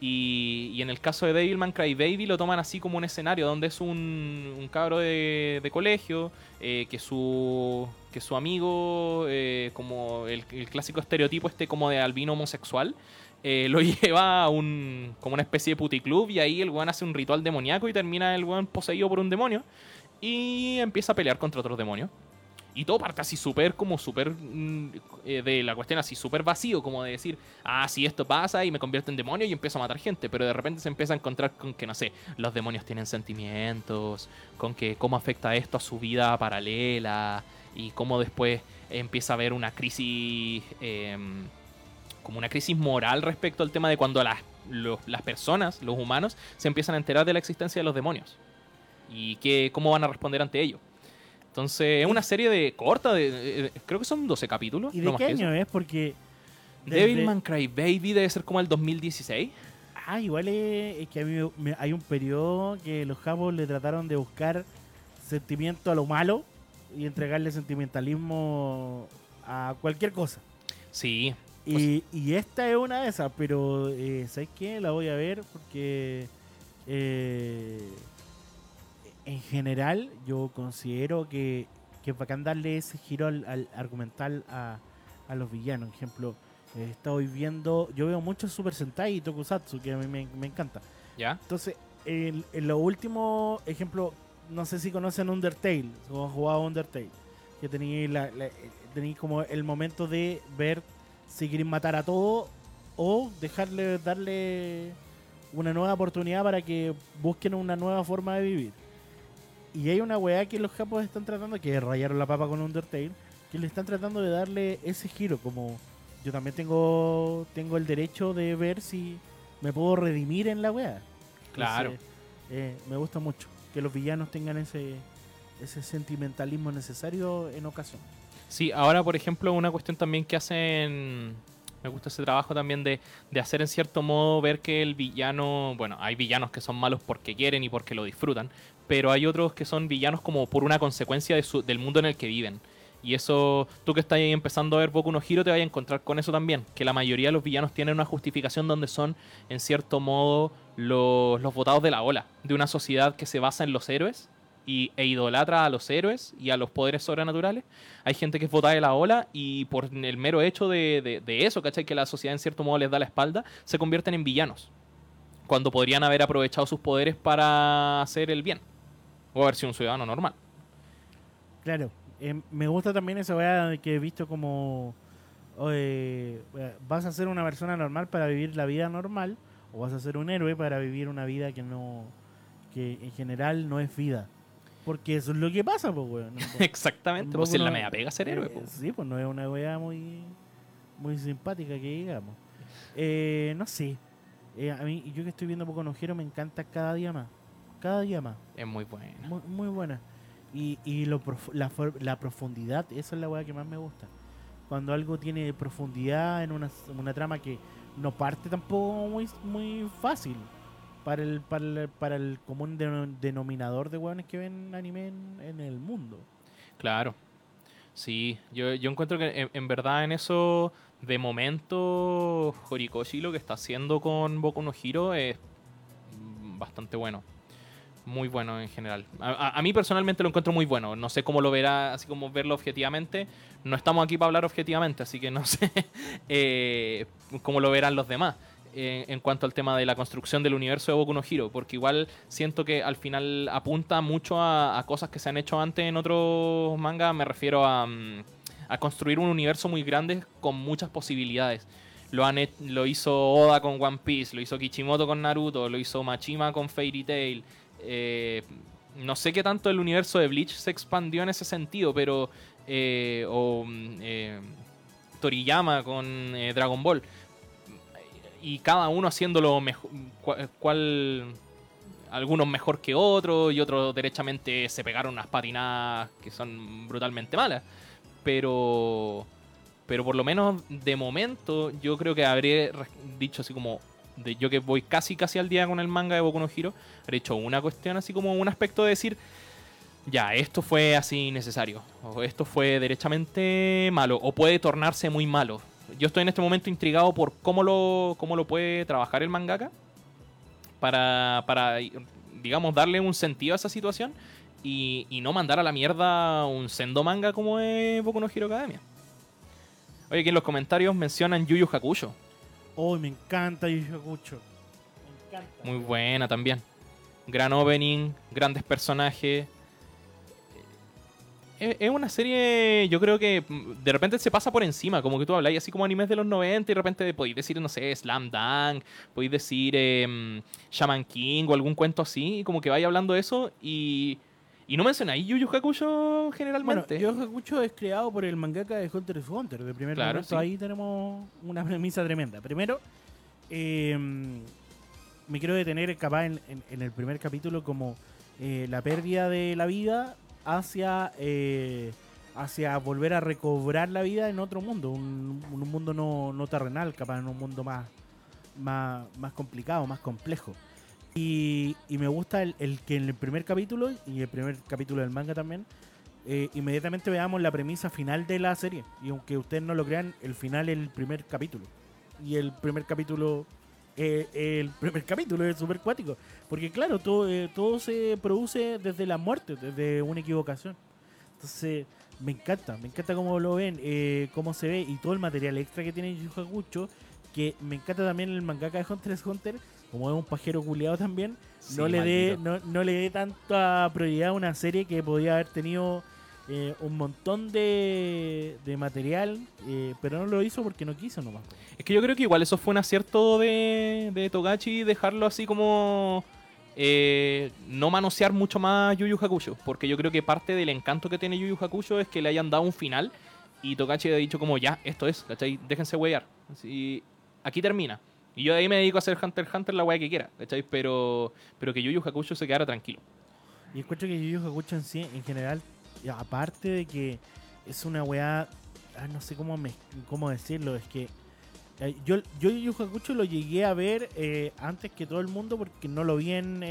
Y, en el caso de Devilman Crybaby lo toman así como un escenario donde es un, un cabro de, de colegio eh, que su su amigo eh, como el, el clásico estereotipo este como de albino homosexual eh, lo (laughs) lleva a un como una especie de puticlub y ahí el weón hace un ritual demoníaco y termina el weón poseído por un demonio y empieza a pelear contra otros demonios. Y todo parte así súper, como súper mm, eh, de la cuestión así súper vacío, como de decir, ah, si esto pasa y me convierto en demonio y empiezo a matar gente, pero de repente se empieza a encontrar con que, no sé, los demonios tienen sentimientos, con que cómo afecta esto a su vida paralela y cómo después empieza a haber una crisis, eh, como una crisis moral respecto al tema de cuando las, los- las personas, los humanos, se empiezan a enterar de la existencia de los demonios y que, cómo van a responder ante ello. Entonces, es una serie de corta, de, de- creo que son 12 capítulos. ¿Y no de qué año es? Porque. desde- Devilman Crybaby debe ser como el 2016. Ah, igual es, es que a mí me- hay un periodo que los japos le trataron de buscar sentimiento a lo malo y entregarle sentimentalismo a cualquier cosa. Sí, Y, y esta es una de esas, pero eh, ¿sabes qué? La voy a ver porque eh, en general yo considero que, que es bacán darle ese giro al, al argumental a, a los villanos. Por ejemplo, eh, estoy viendo, yo veo mucho Super Sentai y Tokusatsu, que a mí me, me encanta. ¿ya? Entonces, en, en lo último, ejemplo, no sé si conocen Undertale, o han jugado Undertale, que tenéis la, la- tenéis como el momento de ver si quieren matar a todo o dejarle, darle una nueva oportunidad para que busquen una nueva forma de vivir. Y hay una weá que los japos están tratando, que rayaron la papa con Undertale, que le están tratando de darle ese giro, como yo también tengo, tengo el derecho de ver si me puedo redimir en la weá. Claro. Entonces, eh, me gusta mucho que los villanos tengan ese, ese sentimentalismo necesario en ocasión. Sí, ahora por ejemplo una cuestión también que hacen, me gusta ese trabajo también de, de hacer en cierto modo ver que el villano, bueno, hay villanos que son malos porque quieren y porque lo disfrutan, pero hay otros que son villanos como por una consecuencia de su- del mundo en el que viven. Y eso, tú que estás ahí empezando a ver Boku no Hero, te vas a encontrar con eso también. Que la mayoría de los villanos tienen una justificación donde son, en cierto modo, los, votados de la ola. De una sociedad que se basa en los héroes y, e idolatra a los héroes y a los poderes sobrenaturales. Hay gente que es votada de la ola y por el mero hecho de, de- de eso, ¿cachai? Que la sociedad en cierto modo les da la espalda, se convierten en villanos. Cuando podrían haber aprovechado sus poderes para hacer el bien. O haber sido un ciudadano normal. Claro, eh, me gusta también esa weá que he visto como eh, vas a ser una persona normal para vivir la vida normal o vas a ser un héroe para vivir una vida que no que en general no es vida. Porque eso es lo que pasa, pues, weón. (laughs) Exactamente, pues es la media pega ser héroe. po. Sí, pues no es una weá muy, muy simpática que digamos. Eh, no sé. Eh, a mí, yo que estoy viendo poco Hero me encanta cada día más. Cada día más. Es muy buena. Muy, muy buena. Y, y lo prof- la, la profundidad, esa es la weá que más me gusta. Cuando algo tiene profundidad en una, en una trama que no parte tampoco muy, muy fácil para el, para el, para el común deno- denominador de weones que ven anime en, en el mundo. Claro. Sí, yo, yo encuentro que en, en verdad en eso de momento Horikoshi lo que está haciendo con Boku no Hiro es bastante bueno. Muy bueno en general. A, mí personalmente lo encuentro muy bueno. No sé cómo lo verá, así como verlo objetivamente. No estamos aquí para hablar objetivamente, así que no (laughs) sé eh, cómo lo verán los demás. eh, en cuanto al tema de la construcción del universo de Boku no Hero, porque igual siento que al final apunta mucho a, a cosas que se han hecho antes en otros mangas. Me refiero a, mm, a construir un universo muy grande con muchas posibilidades. Lo, han lo hizo Oda con One Piece, lo hizo Kishimoto con Naruto, lo hizo Machima con Fairy Tail. Eh, no sé qué tanto el universo de Bleach se expandió en ese sentido, pero. eh, o mm, eh, Toriyama con eh, Dragon Ball. Y cada uno haciéndolo mejor. Algunos mejor que otros y otros derechamente se pegaron unas patinadas que son brutalmente malas. Pero. Pero por lo menos de momento, yo creo que habré dicho así como. De yo que voy casi casi al día con el manga de Boku no Hero, habré hecho una cuestión así como un aspecto de decir. Ya, esto fue así necesario. O esto fue derechamente malo. O puede tornarse muy malo. Yo estoy en este momento intrigado por cómo lo, cómo lo puede trabajar el mangaka. Para, para, digamos, darle un sentido a esa situación. Y, y no mandar a la mierda un sendo manga como es Boku no Hero Academia. Oye, aquí en los comentarios mencionan Yu Yu Hakusho. Oh, me encanta Yu Yu Hakusho. Me encanta. Muy buena también. Gran opening, grandes personajes. Es es una serie, yo creo que mm, de repente se pasa por encima, como que tú habláis así como animes de los 90 y de repente podéis decir, no sé, Slam Dunk, podéis decir eh, Shaman King o algún cuento así, y como que vais hablando de eso y, y no mencionáis Yu Yu Hakusho Bueno, generalmente. Yu Yu Hakusho es creado por el mangaka de Hunter x Hunter. De primer Claro, momento sí. ahí tenemos una premisa tremenda. Primero, eh, me quiero detener capaz en, en- en el primer capítulo como eh, la pérdida de la vida hacia eh, hacia volver a recobrar la vida en otro mundo, un, un mundo no, no terrenal, capaz en un mundo más, más, más complicado, más complejo. Y, me gusta el, que en el primer capítulo, y el primer capítulo del manga también, eh, inmediatamente veamos la premisa final de la serie. Y aunque ustedes no lo crean, el final es el primer capítulo. Y el primer capítulo, eh, el primer (laughs) capítulo es súper cuático. Porque claro, todo, eh, todo se produce desde la muerte, desde una equivocación. Entonces, me encanta, me encanta cómo lo ven, eh, cómo se ve y todo el material extra que tiene Yu Hakusho, que me encanta también el mangaka de Hunter x Hunter, como es un pajero culiado también, Sí, no le dé no, no le dé tanta prioridad a una serie que podía haber tenido eh, un montón de, de material, eh, pero no lo hizo porque no quiso nomás. Es que yo creo que igual eso fue un acierto de, de Togachi dejarlo así como eh, no manosear mucho más Yu Yu Hakusho, porque yo creo que parte del encanto que tiene Yu Yu Hakusho es que le hayan dado un final y Togachi ha dicho como ya, esto es, ¿cachai? Déjense huear. Así, aquí termina. Y yo de ahí me dedico a hacer Hunter x Hunter la wea que quiera, ¿cachai? Pero, pero que Yu Yu Hakusho se quedara tranquilo. Y encuentro que Yu Yu Hakusho en sí, en general, aparte de que es una weá, ah, no sé cómo, me, cómo decirlo, es que eh, yo, yo Yu Yu Hakusho lo llegué a ver eh, antes que todo el mundo porque no lo vi en,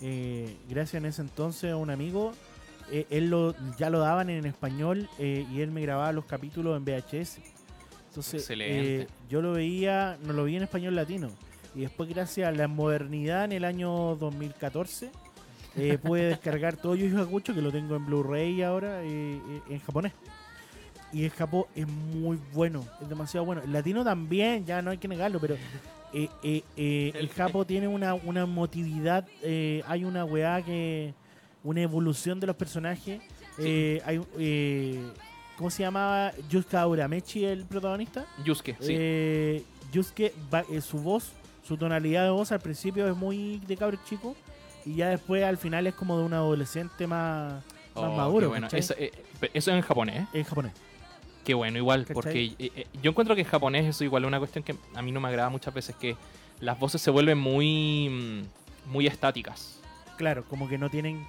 eh, gracias en ese entonces a un amigo, él lo, ya lo daban en español y él me grababa los capítulos en VHS. Entonces, eh, yo lo veía, no lo vi en español latino. Y después, gracias a la modernidad en el año 2014, eh, (laughs) pude descargar todo Yu Yu que lo tengo en Blu-ray ahora, eh, en japonés. Y el Japón es muy bueno, es demasiado bueno. El latino también, ya no hay que negarlo, pero el Japo tiene una, una emotividad, hay una weá que. una evolución de los personajes. Eh, hay, ¿Cómo se llamaba? Yusuke Uramechi, el protagonista. Yusuke, sí. Eh, Yusuke, va- eh, su voz, su tonalidad de voz al principio es muy de cabro chico. Y ya después al final es como de un adolescente más, más Oh, maduro. qué bueno. Eso, eh, eso es en japonés, ¿eh? En japonés. Qué bueno, igual, ¿Cachai? porque eh, eh, yo encuentro que en japonés eso igual es una cuestión que a mí no me agrada muchas veces, que las voces se vuelven muy, mm, muy estáticas. Claro, como que no tienen.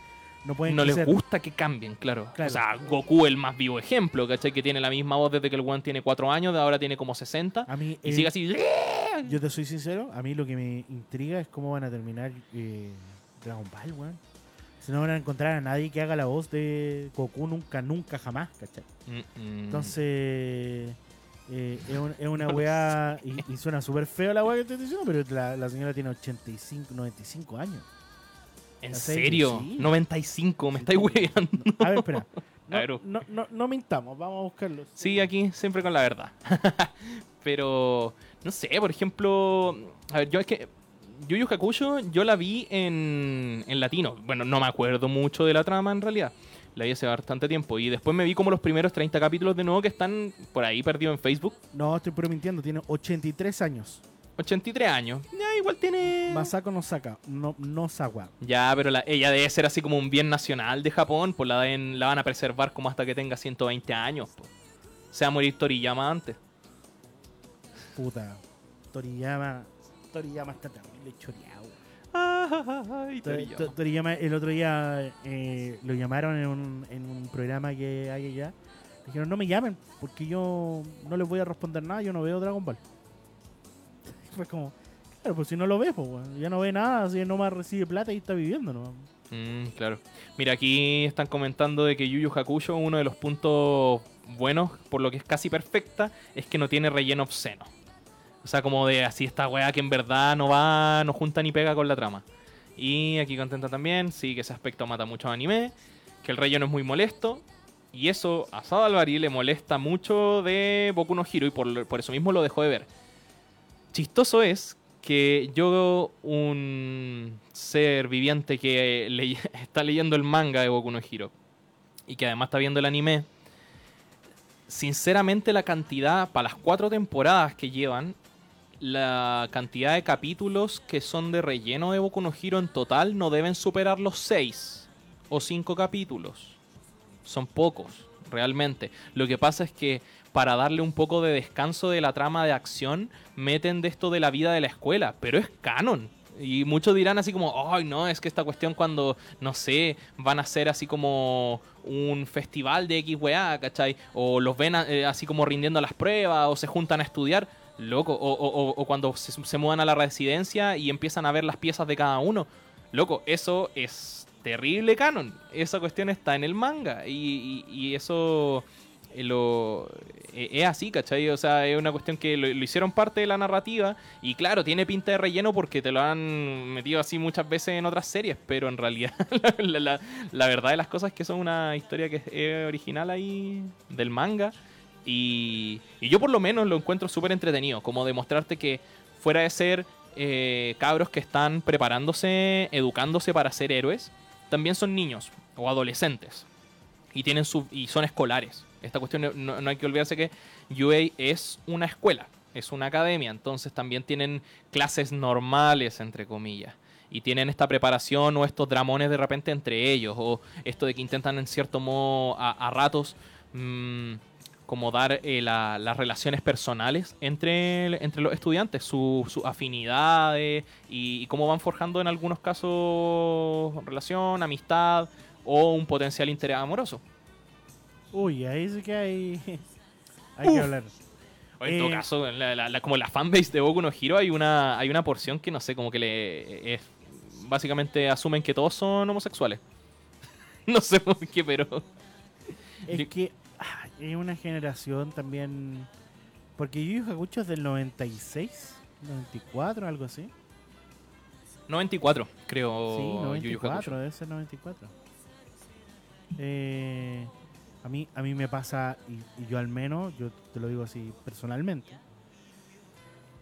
No pueden No les gusta que cambien, claro. Claro. O sea, Goku el más vivo ejemplo, ¿cachai? Que tiene la misma voz desde que el one tiene 4 años, de ahora tiene como 60. A mí, Y sigue así. yo te soy sincero, a mí lo que me intriga es cómo van a terminar eh, Dragon Ball, weón. Si no van a encontrar a nadie que haga la voz de Goku nunca, nunca, jamás, ¿cachai? Mm, mm. Entonces, Eh, es, un- es una (laughs) weá, y, y suena súper feo la weá que estoy diciendo, pero la, la señora tiene 85, 95 años. ¿En serio? sí. 95, me estáis hueveando. A ver, espera. (laughs) A ver. No, no, no, no mintamos, vamos a buscarlo. Sí, aquí siempre con la verdad. (laughs) Pero, no sé, por ejemplo, a ver, yo es que Yu Yu Hakusho yo la vi en, en latino. Bueno, no me acuerdo mucho de la trama en realidad. La vi hace bastante tiempo. Y después me vi como los primeros 30 capítulos de nuevo que están por ahí perdidos en Facebook. No, estoy puro mintiendo, tiene 83 años. 83 años. Ya, igual tiene... Masako no saca, no, no Sawa. Ya, pero la- ella debe ser así como un bien nacional de Japón. Pues la, la van a preservar como hasta que tenga 120 años. pues. Se va a morir Toriyama antes. Puta. Toriyama. Toriyama está terrible choreado. Ay, To- Toriyama. to- Toriyama, el otro día eh, lo llamaron en un, en un programa que hay allá. Dijeron, no me llamen, porque yo no les voy a responder nada, yo no veo Dragon Ball. Fue como, claro, pues si no lo ves, pues, ya no ve nada, así nomás recibe plata y está viviendo, ¿no? Mm, claro. Mira, aquí están comentando de que Yu Yu Hakusho, uno de los puntos buenos, por lo que es casi perfecta, es que no tiene relleno obsceno. O sea, como de así esta weá que en verdad no va, no junta ni pega con la trama. Y aquí contenta también, sí, que ese aspecto mata mucho anime, que el relleno es muy molesto. Y eso a Sada Alvari le molesta mucho de Boku no Hero y por, por eso mismo lo dejó de ver. Chistoso es que yo, un ser viviente que le- (laughs) está leyendo el manga de Boku no Hero y que además está viendo el anime, sinceramente la cantidad, para las cuatro temporadas que llevan, la cantidad de capítulos que son de relleno de Boku no Hero en total no deben superar los seis o cinco capítulos. Son pocos, realmente. Lo que pasa es que para darle un poco de descanso de la trama de acción, meten de esto de la vida de la escuela, pero es canon. Y muchos dirán así como, ay no, es que esta cuestión cuando, no sé, van a hacer así como un festival de XWA, ¿cachai? O los ven eh, así como rindiendo las pruebas, o se juntan a estudiar, loco, o, o- o- o cuando se, se mudan a la residencia y empiezan a ver las piezas de cada uno. Loco, eso es terrible canon. Esa cuestión está en el manga. Y, eso eh, lo, eh, es así, ¿cachai? O sea, es una cuestión que lo, hicieron parte de la narrativa. Y claro, tiene pinta de relleno porque te lo han metido así muchas veces en otras series. Pero en realidad, (laughs) la verdad de las cosas es que son una historia que es original ahí del manga. Y, y yo por lo menos lo encuentro súper entretenido. Como demostrarte que fuera de ser eh, cabros que están preparándose, educándose para ser héroes, también son niños o adolescentes. Y, tienen su, y son escolares. Esta cuestión no- no, hay que olvidarse que UA es una escuela, es una academia. Entonces también tienen clases normales, entre comillas. Y tienen esta preparación o estos dramones de repente entre ellos. O esto de que intentan en cierto modo a, a ratos mm, como dar eh, la- las relaciones personales entre, entre los estudiantes, su- sus afinidades y, y cómo van forjando en algunos casos relación, amistad o un potencial interés amoroso. Uy, ahí sí que hay, (laughs) hay que hablar. O en todo Eh, caso, la- la- la- como la fanbase de Boku no Hero hay una, hay una porción que no sé, como que le es básicamente asumen que todos son homosexuales. (laughs) no sé por qué, pero Es que es una generación también. Porque Yu Yu Hakusho es del 96, 94, algo así. 94, creo. sí, Yu Yu 94, Hakusho. debe ser 94. Eh, a, mí, a mí me pasa, y, y yo al menos, yo te lo digo así personalmente.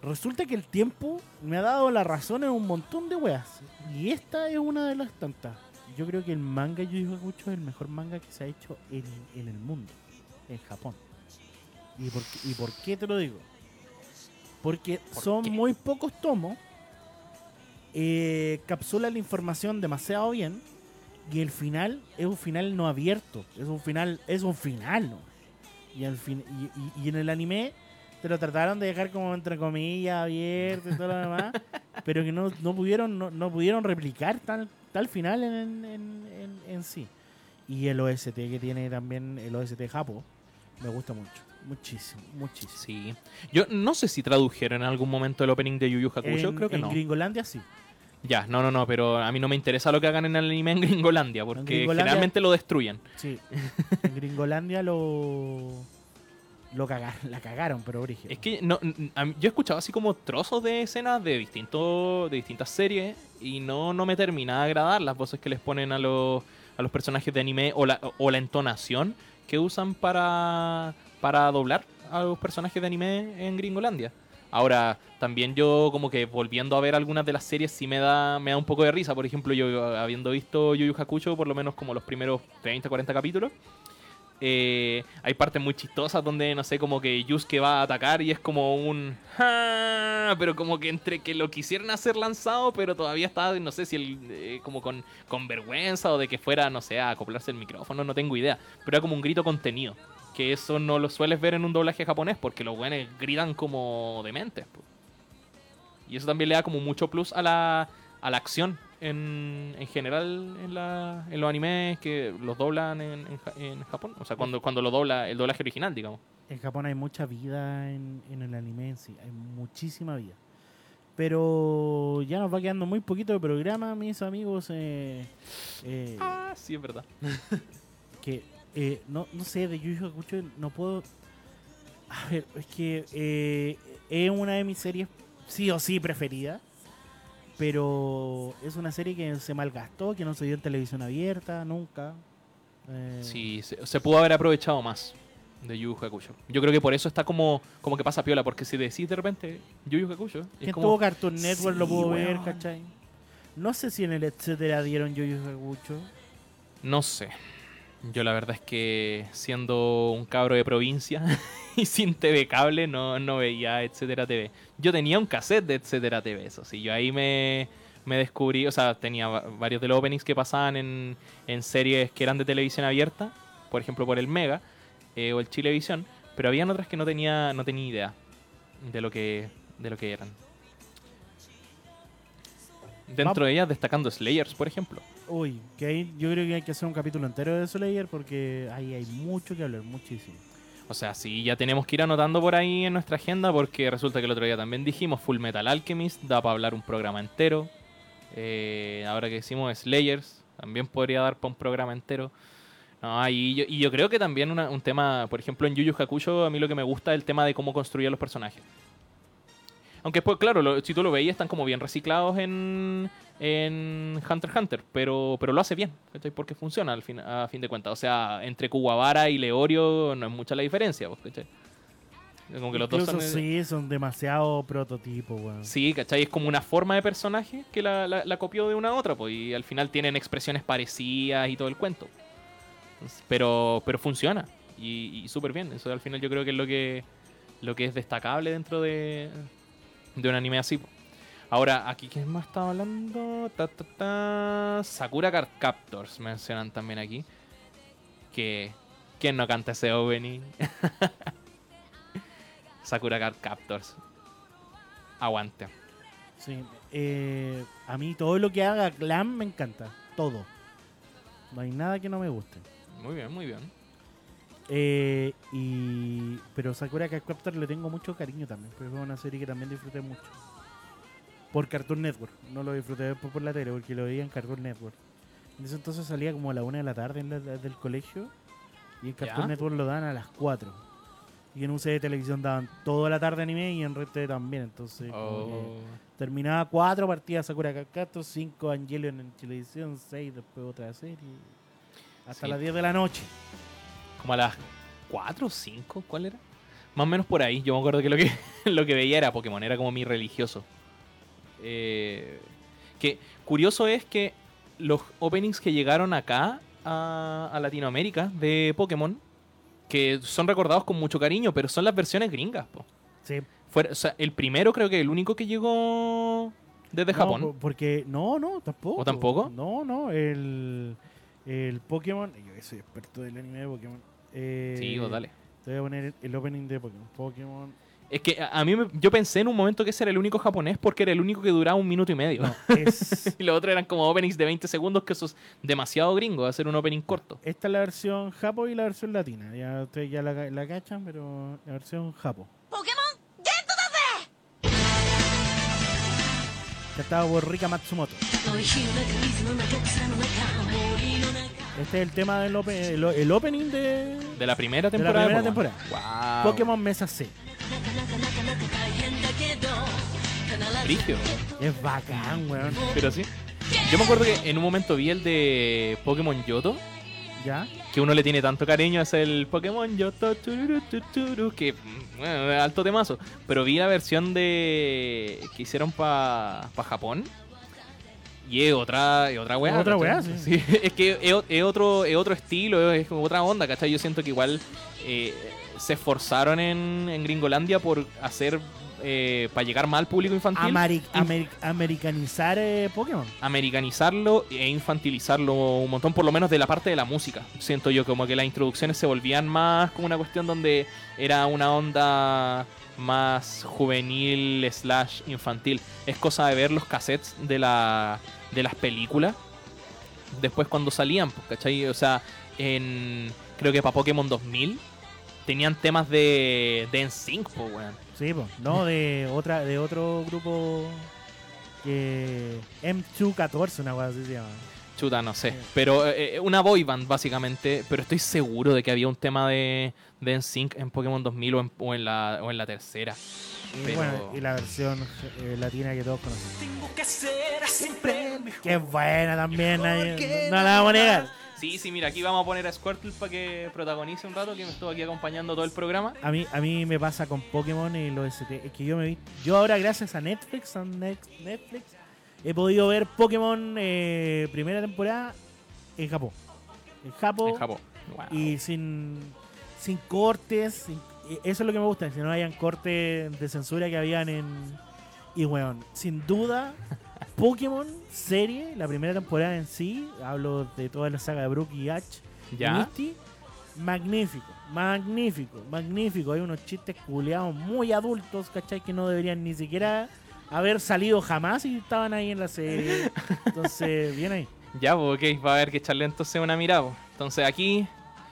Resulta que el tiempo me ha dado la razón en un montón de weas. Y esta es una de las tantas. Yo creo que el manga Yu Yu Hakusho es el mejor manga que se ha hecho en, en el mundo, en Japón. ¿Y por, qué, ¿Y por qué te lo digo? Porque ¿Por son qué? muy pocos tomos, eh, capsula la información demasiado bien y el final es un final no abierto, es un final, es un final, ¿no? Y, al fin, y, y- y en el anime te lo trataron de dejar como entre comillas abierto y todo lo demás, (laughs) pero que no, no pudieron no, no pudieron replicar tal, tal final en, en, en- en sí. Y el OST que tiene también, el OST Japo, me gusta mucho, muchísimo, muchísimo. Sí. Yo no sé si tradujeron en algún momento el opening de Yu Yu Hakusho, en, creo que en no. Gringolandia sí. Ya, no, no, no, pero a mí no me interesa lo que hagan en el anime en Gringolandia, porque Gringolandia- generalmente lo destruyen. Sí. en Gringolandia lo lo cagaron, la cagaron, pero origen. Es que no, yo he escuchado así como trozos de escenas de distintos de distintas series y no, no me termina de agradar las voces que les ponen a los, a los personajes de anime o la, o la entonación que usan para, para doblar a los personajes de anime en Gringolandia. Ahora, también yo como que volviendo a ver algunas de las series sí me da, me da un poco de risa. Por ejemplo, yo habiendo visto Yu Yu Hakusho por lo menos como los primeros 30, 40 capítulos, eh, hay partes muy chistosas donde, no sé, como que Yusuke va a atacar y es como un... Pero como que entre que lo quisieran hacer lanzado, pero todavía está, no sé si el, eh, como con, con vergüenza o de que fuera, no sé, a acoplarse el micrófono, no tengo idea. Pero era como un grito contenido. Que eso no lo sueles ver en un doblaje japonés porque los güeyes gritan como dementes. Y eso también le da como mucho plus a la, a la acción en, en general en, la, en los animes que los doblan en, en Ja- en Japón. O sea, cuando, cuando lo dobla el doblaje original, digamos. En Japón hay mucha vida en, en el anime en sí, hay muchísima vida. Pero ya nos va quedando muy poquito de programa, mis amigos. eh, eh, Ah, sí, es verdad. (laughs) que eh, no, no sé, de Yu Hakusho no puedo. A ver, es que eh, es una de mis series sí o sí preferidas. Pero es una serie que se malgastó, que no se dio en televisión abierta nunca. Eh, Sí, se, se pudo haber aprovechado más de Yu Hakusho. Yo creo que por eso está como, como que pasa piola, porque si decís de repente Yu Yu Hakusho, Quien como... tuvo Cartoon Network lo pudo ver. ¿cachai? No sé si en el etcétera dieron Yu Yu Hakusho. No sé. Yo la verdad es que siendo un cabro de provincia (laughs) y sin TV cable no, no veía Etcétera TV. Yo tenía un cassette de Etcétera TV, eso sí. Yo ahí me, me descubrí, o sea, tenía va- varios de los openings que pasaban en, en series que eran de televisión abierta, por ejemplo por el Mega eh, o el Chilevisión, pero habían otras que no tenía, no tenía idea de lo que, de lo que eran. Dentro de ellas destacando Slayers, por ejemplo. Uy, yo creo que hay que hacer un capítulo entero de Slayer porque ahí hay mucho que hablar, muchísimo. O sea, sí, ya tenemos que ir anotando por ahí en nuestra agenda porque resulta que el otro día también dijimos Full Metal Alchemist, da para hablar un programa entero. Eh, ahora que decimos Slayers, también podría dar para un programa entero. No, y, yo, creo que también un tema, por ejemplo, en Yu Yu Hakusho, a mí lo que me gusta es el tema de cómo construir los personajes. Aunque después, claro, si tú lo veías, están como bien reciclados en, en Hunter x Hunter, pero, pero lo hace bien, ¿cachai? porque funciona al fin, a fin de cuentas. O sea, entre Kuwabara y Leorio no es mucha la diferencia, pues, ¿cachai? Como que los dos son... sí, son demasiado prototipos, weón. Sí, ¿cachai? Es como una forma de personaje que la, la- la copió de una a otra, pues, y al final tienen expresiones parecidas y todo el cuento. Entonces, Pero, pero funciona, y, y súper bien. Eso al final yo creo que es lo que, lo que es destacable dentro de, de un anime así. po. Ahora, aquí, ¿quién más estaba hablando? Ta, ta, ta. Sakura Card Captors mencionan también aquí. Que, ¿quién no canta ese opening? (laughs) Sakura Card Captors. Aguante. Sí, eh, a mí todo lo que haga Clan me encanta, todo. No hay nada que no me guste. Muy bien, muy bien. Eh, y pero Sakura Card Captor le tengo mucho cariño también, porque fue una serie que también disfruté mucho. Por Cartoon Network, no lo disfruté después por la tele, porque lo veía en Cartoon Network. En ese entonces salía como a la una de la tarde en la- del colegio y en Cartoon Ya. Network lo daban a las 4. Y en UC de televisión daban toda la tarde anime y en Red TV también, entonces Oh. terminaba 4 partidas Sakura Captor, 5 Angelion en televisión, 6 después otra serie. Hasta Sí. las 10 de la noche. Como a las 4 o 5, ¿cuál era? Más o menos por ahí. Yo me acuerdo que lo que, (laughs) lo que veía era Pokémon, era como mi religioso. Eh, que curioso es que los openings que llegaron acá a, a Latinoamérica de Pokémon, que son recordados con mucho cariño, pero son las versiones gringas. po. Sí. Fuera- o sea, el primero creo que el único que llegó desde No, Japón. po- porque no, no, tampoco. ¿O tampoco? No, no, el, el Pokémon. Yo soy experto del anime de Pokémon. Eh, Sí, vos dale. Te voy a poner el opening de Pokémon. Pokémon. Es que a mí yo pensé en un momento que ese era el único japonés porque era el único que duraba un minuto y medio. (laughs) Y los otros eran como openings de 20 segundos, que eso es demasiado gringo, hacer un opening corto. Esta es la versión japo y la versión latina. Ya ustedes ya la, la cachan, pero la versión japo. ¡Pokémon Cantado por Rika Matsumoto. Este es el tema del el, opening de... De la primera temporada. De la primera temporada. Wow. Pokémon Mesa C. Es bacán, weón. Pero sí. Yo me acuerdo que en un momento vi el de Pokémon Yoto. ¿Ya? Que uno le tiene tanto cariño, es el Pokémon Yoto, tururu, que bueno, alto temazo. Pero vi la versión de que hicieron para Japón. Y es otra, es otra weá. Otra weá, (laughs) sí. es que es, otro, es otro estilo, es como otra onda, ¿cachai? Yo siento que igual eh, se esforzaron en, en Gringolandia por hacer, eh, para llegar más al público infantil. Ameri- Inf- ameri- americanizar eh, Pokémon. americanizarlo e infantilizarlo un montón, por lo menos de la parte de la música. Siento yo como que las introducciones se volvían más como una cuestión donde era una onda más juvenil slash infantil. Es cosa de ver los cassettes de, la, de las películas después cuando salían, pues, ¿cachai? O sea, en creo que para Pokémon 2000 tenían temas de, de NSYNC, pues, weón. Sí, po. no de otra de otro grupo que M214, una cosa así se llama. Chuta, no sé. Pero eh, una boy band, básicamente. Pero estoy seguro de que había un tema de, de NSYNC en Pokémon 2000 o en, o en la, o en la tercera. Y Pero- bueno, y la versión eh, latina que todos conocemos. Tengo que ser siempre es buena también, nadie- no la vamos a negar. Sí, sí, mira, aquí vamos a poner a Squirtle para que protagonice un rato, que me estuvo aquí acompañando todo el programa. A mí, a mí me pasa con Pokémon y los ST. Es que yo me vi. Yo ahora, gracias a Netflix, a Netflix, he podido ver Pokémon eh, primera temporada en Japón. En Japón. En Japón. Wow. Y sin, sin cortes. sin- y eso es lo que me gusta, que no hayan cortes de censura que habían en. Y bueno, sin duda, Pokémon serie, la primera temporada en sí, hablo de toda la saga de Brook y ¿Ya? Misty, magnífico, magnífico, magnífico. Hay unos chistes culeados muy adultos, ¿cachai? Que no deberían ni siquiera haber salido jamás y estaban ahí en la serie. Entonces, (laughs) bien ahí. Ya, pues, ok, va a haber que echarle entonces una mirada. pues. Entonces aquí,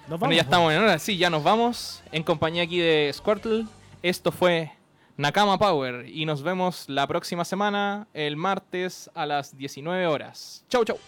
Nos bueno, ya po. estamos en hora. Sí, ya nos vamos. En compañía aquí de Squirtle. Esto fue Nakama Power. Y nos vemos la próxima semana, el martes a las 19 horas. Chau, chau.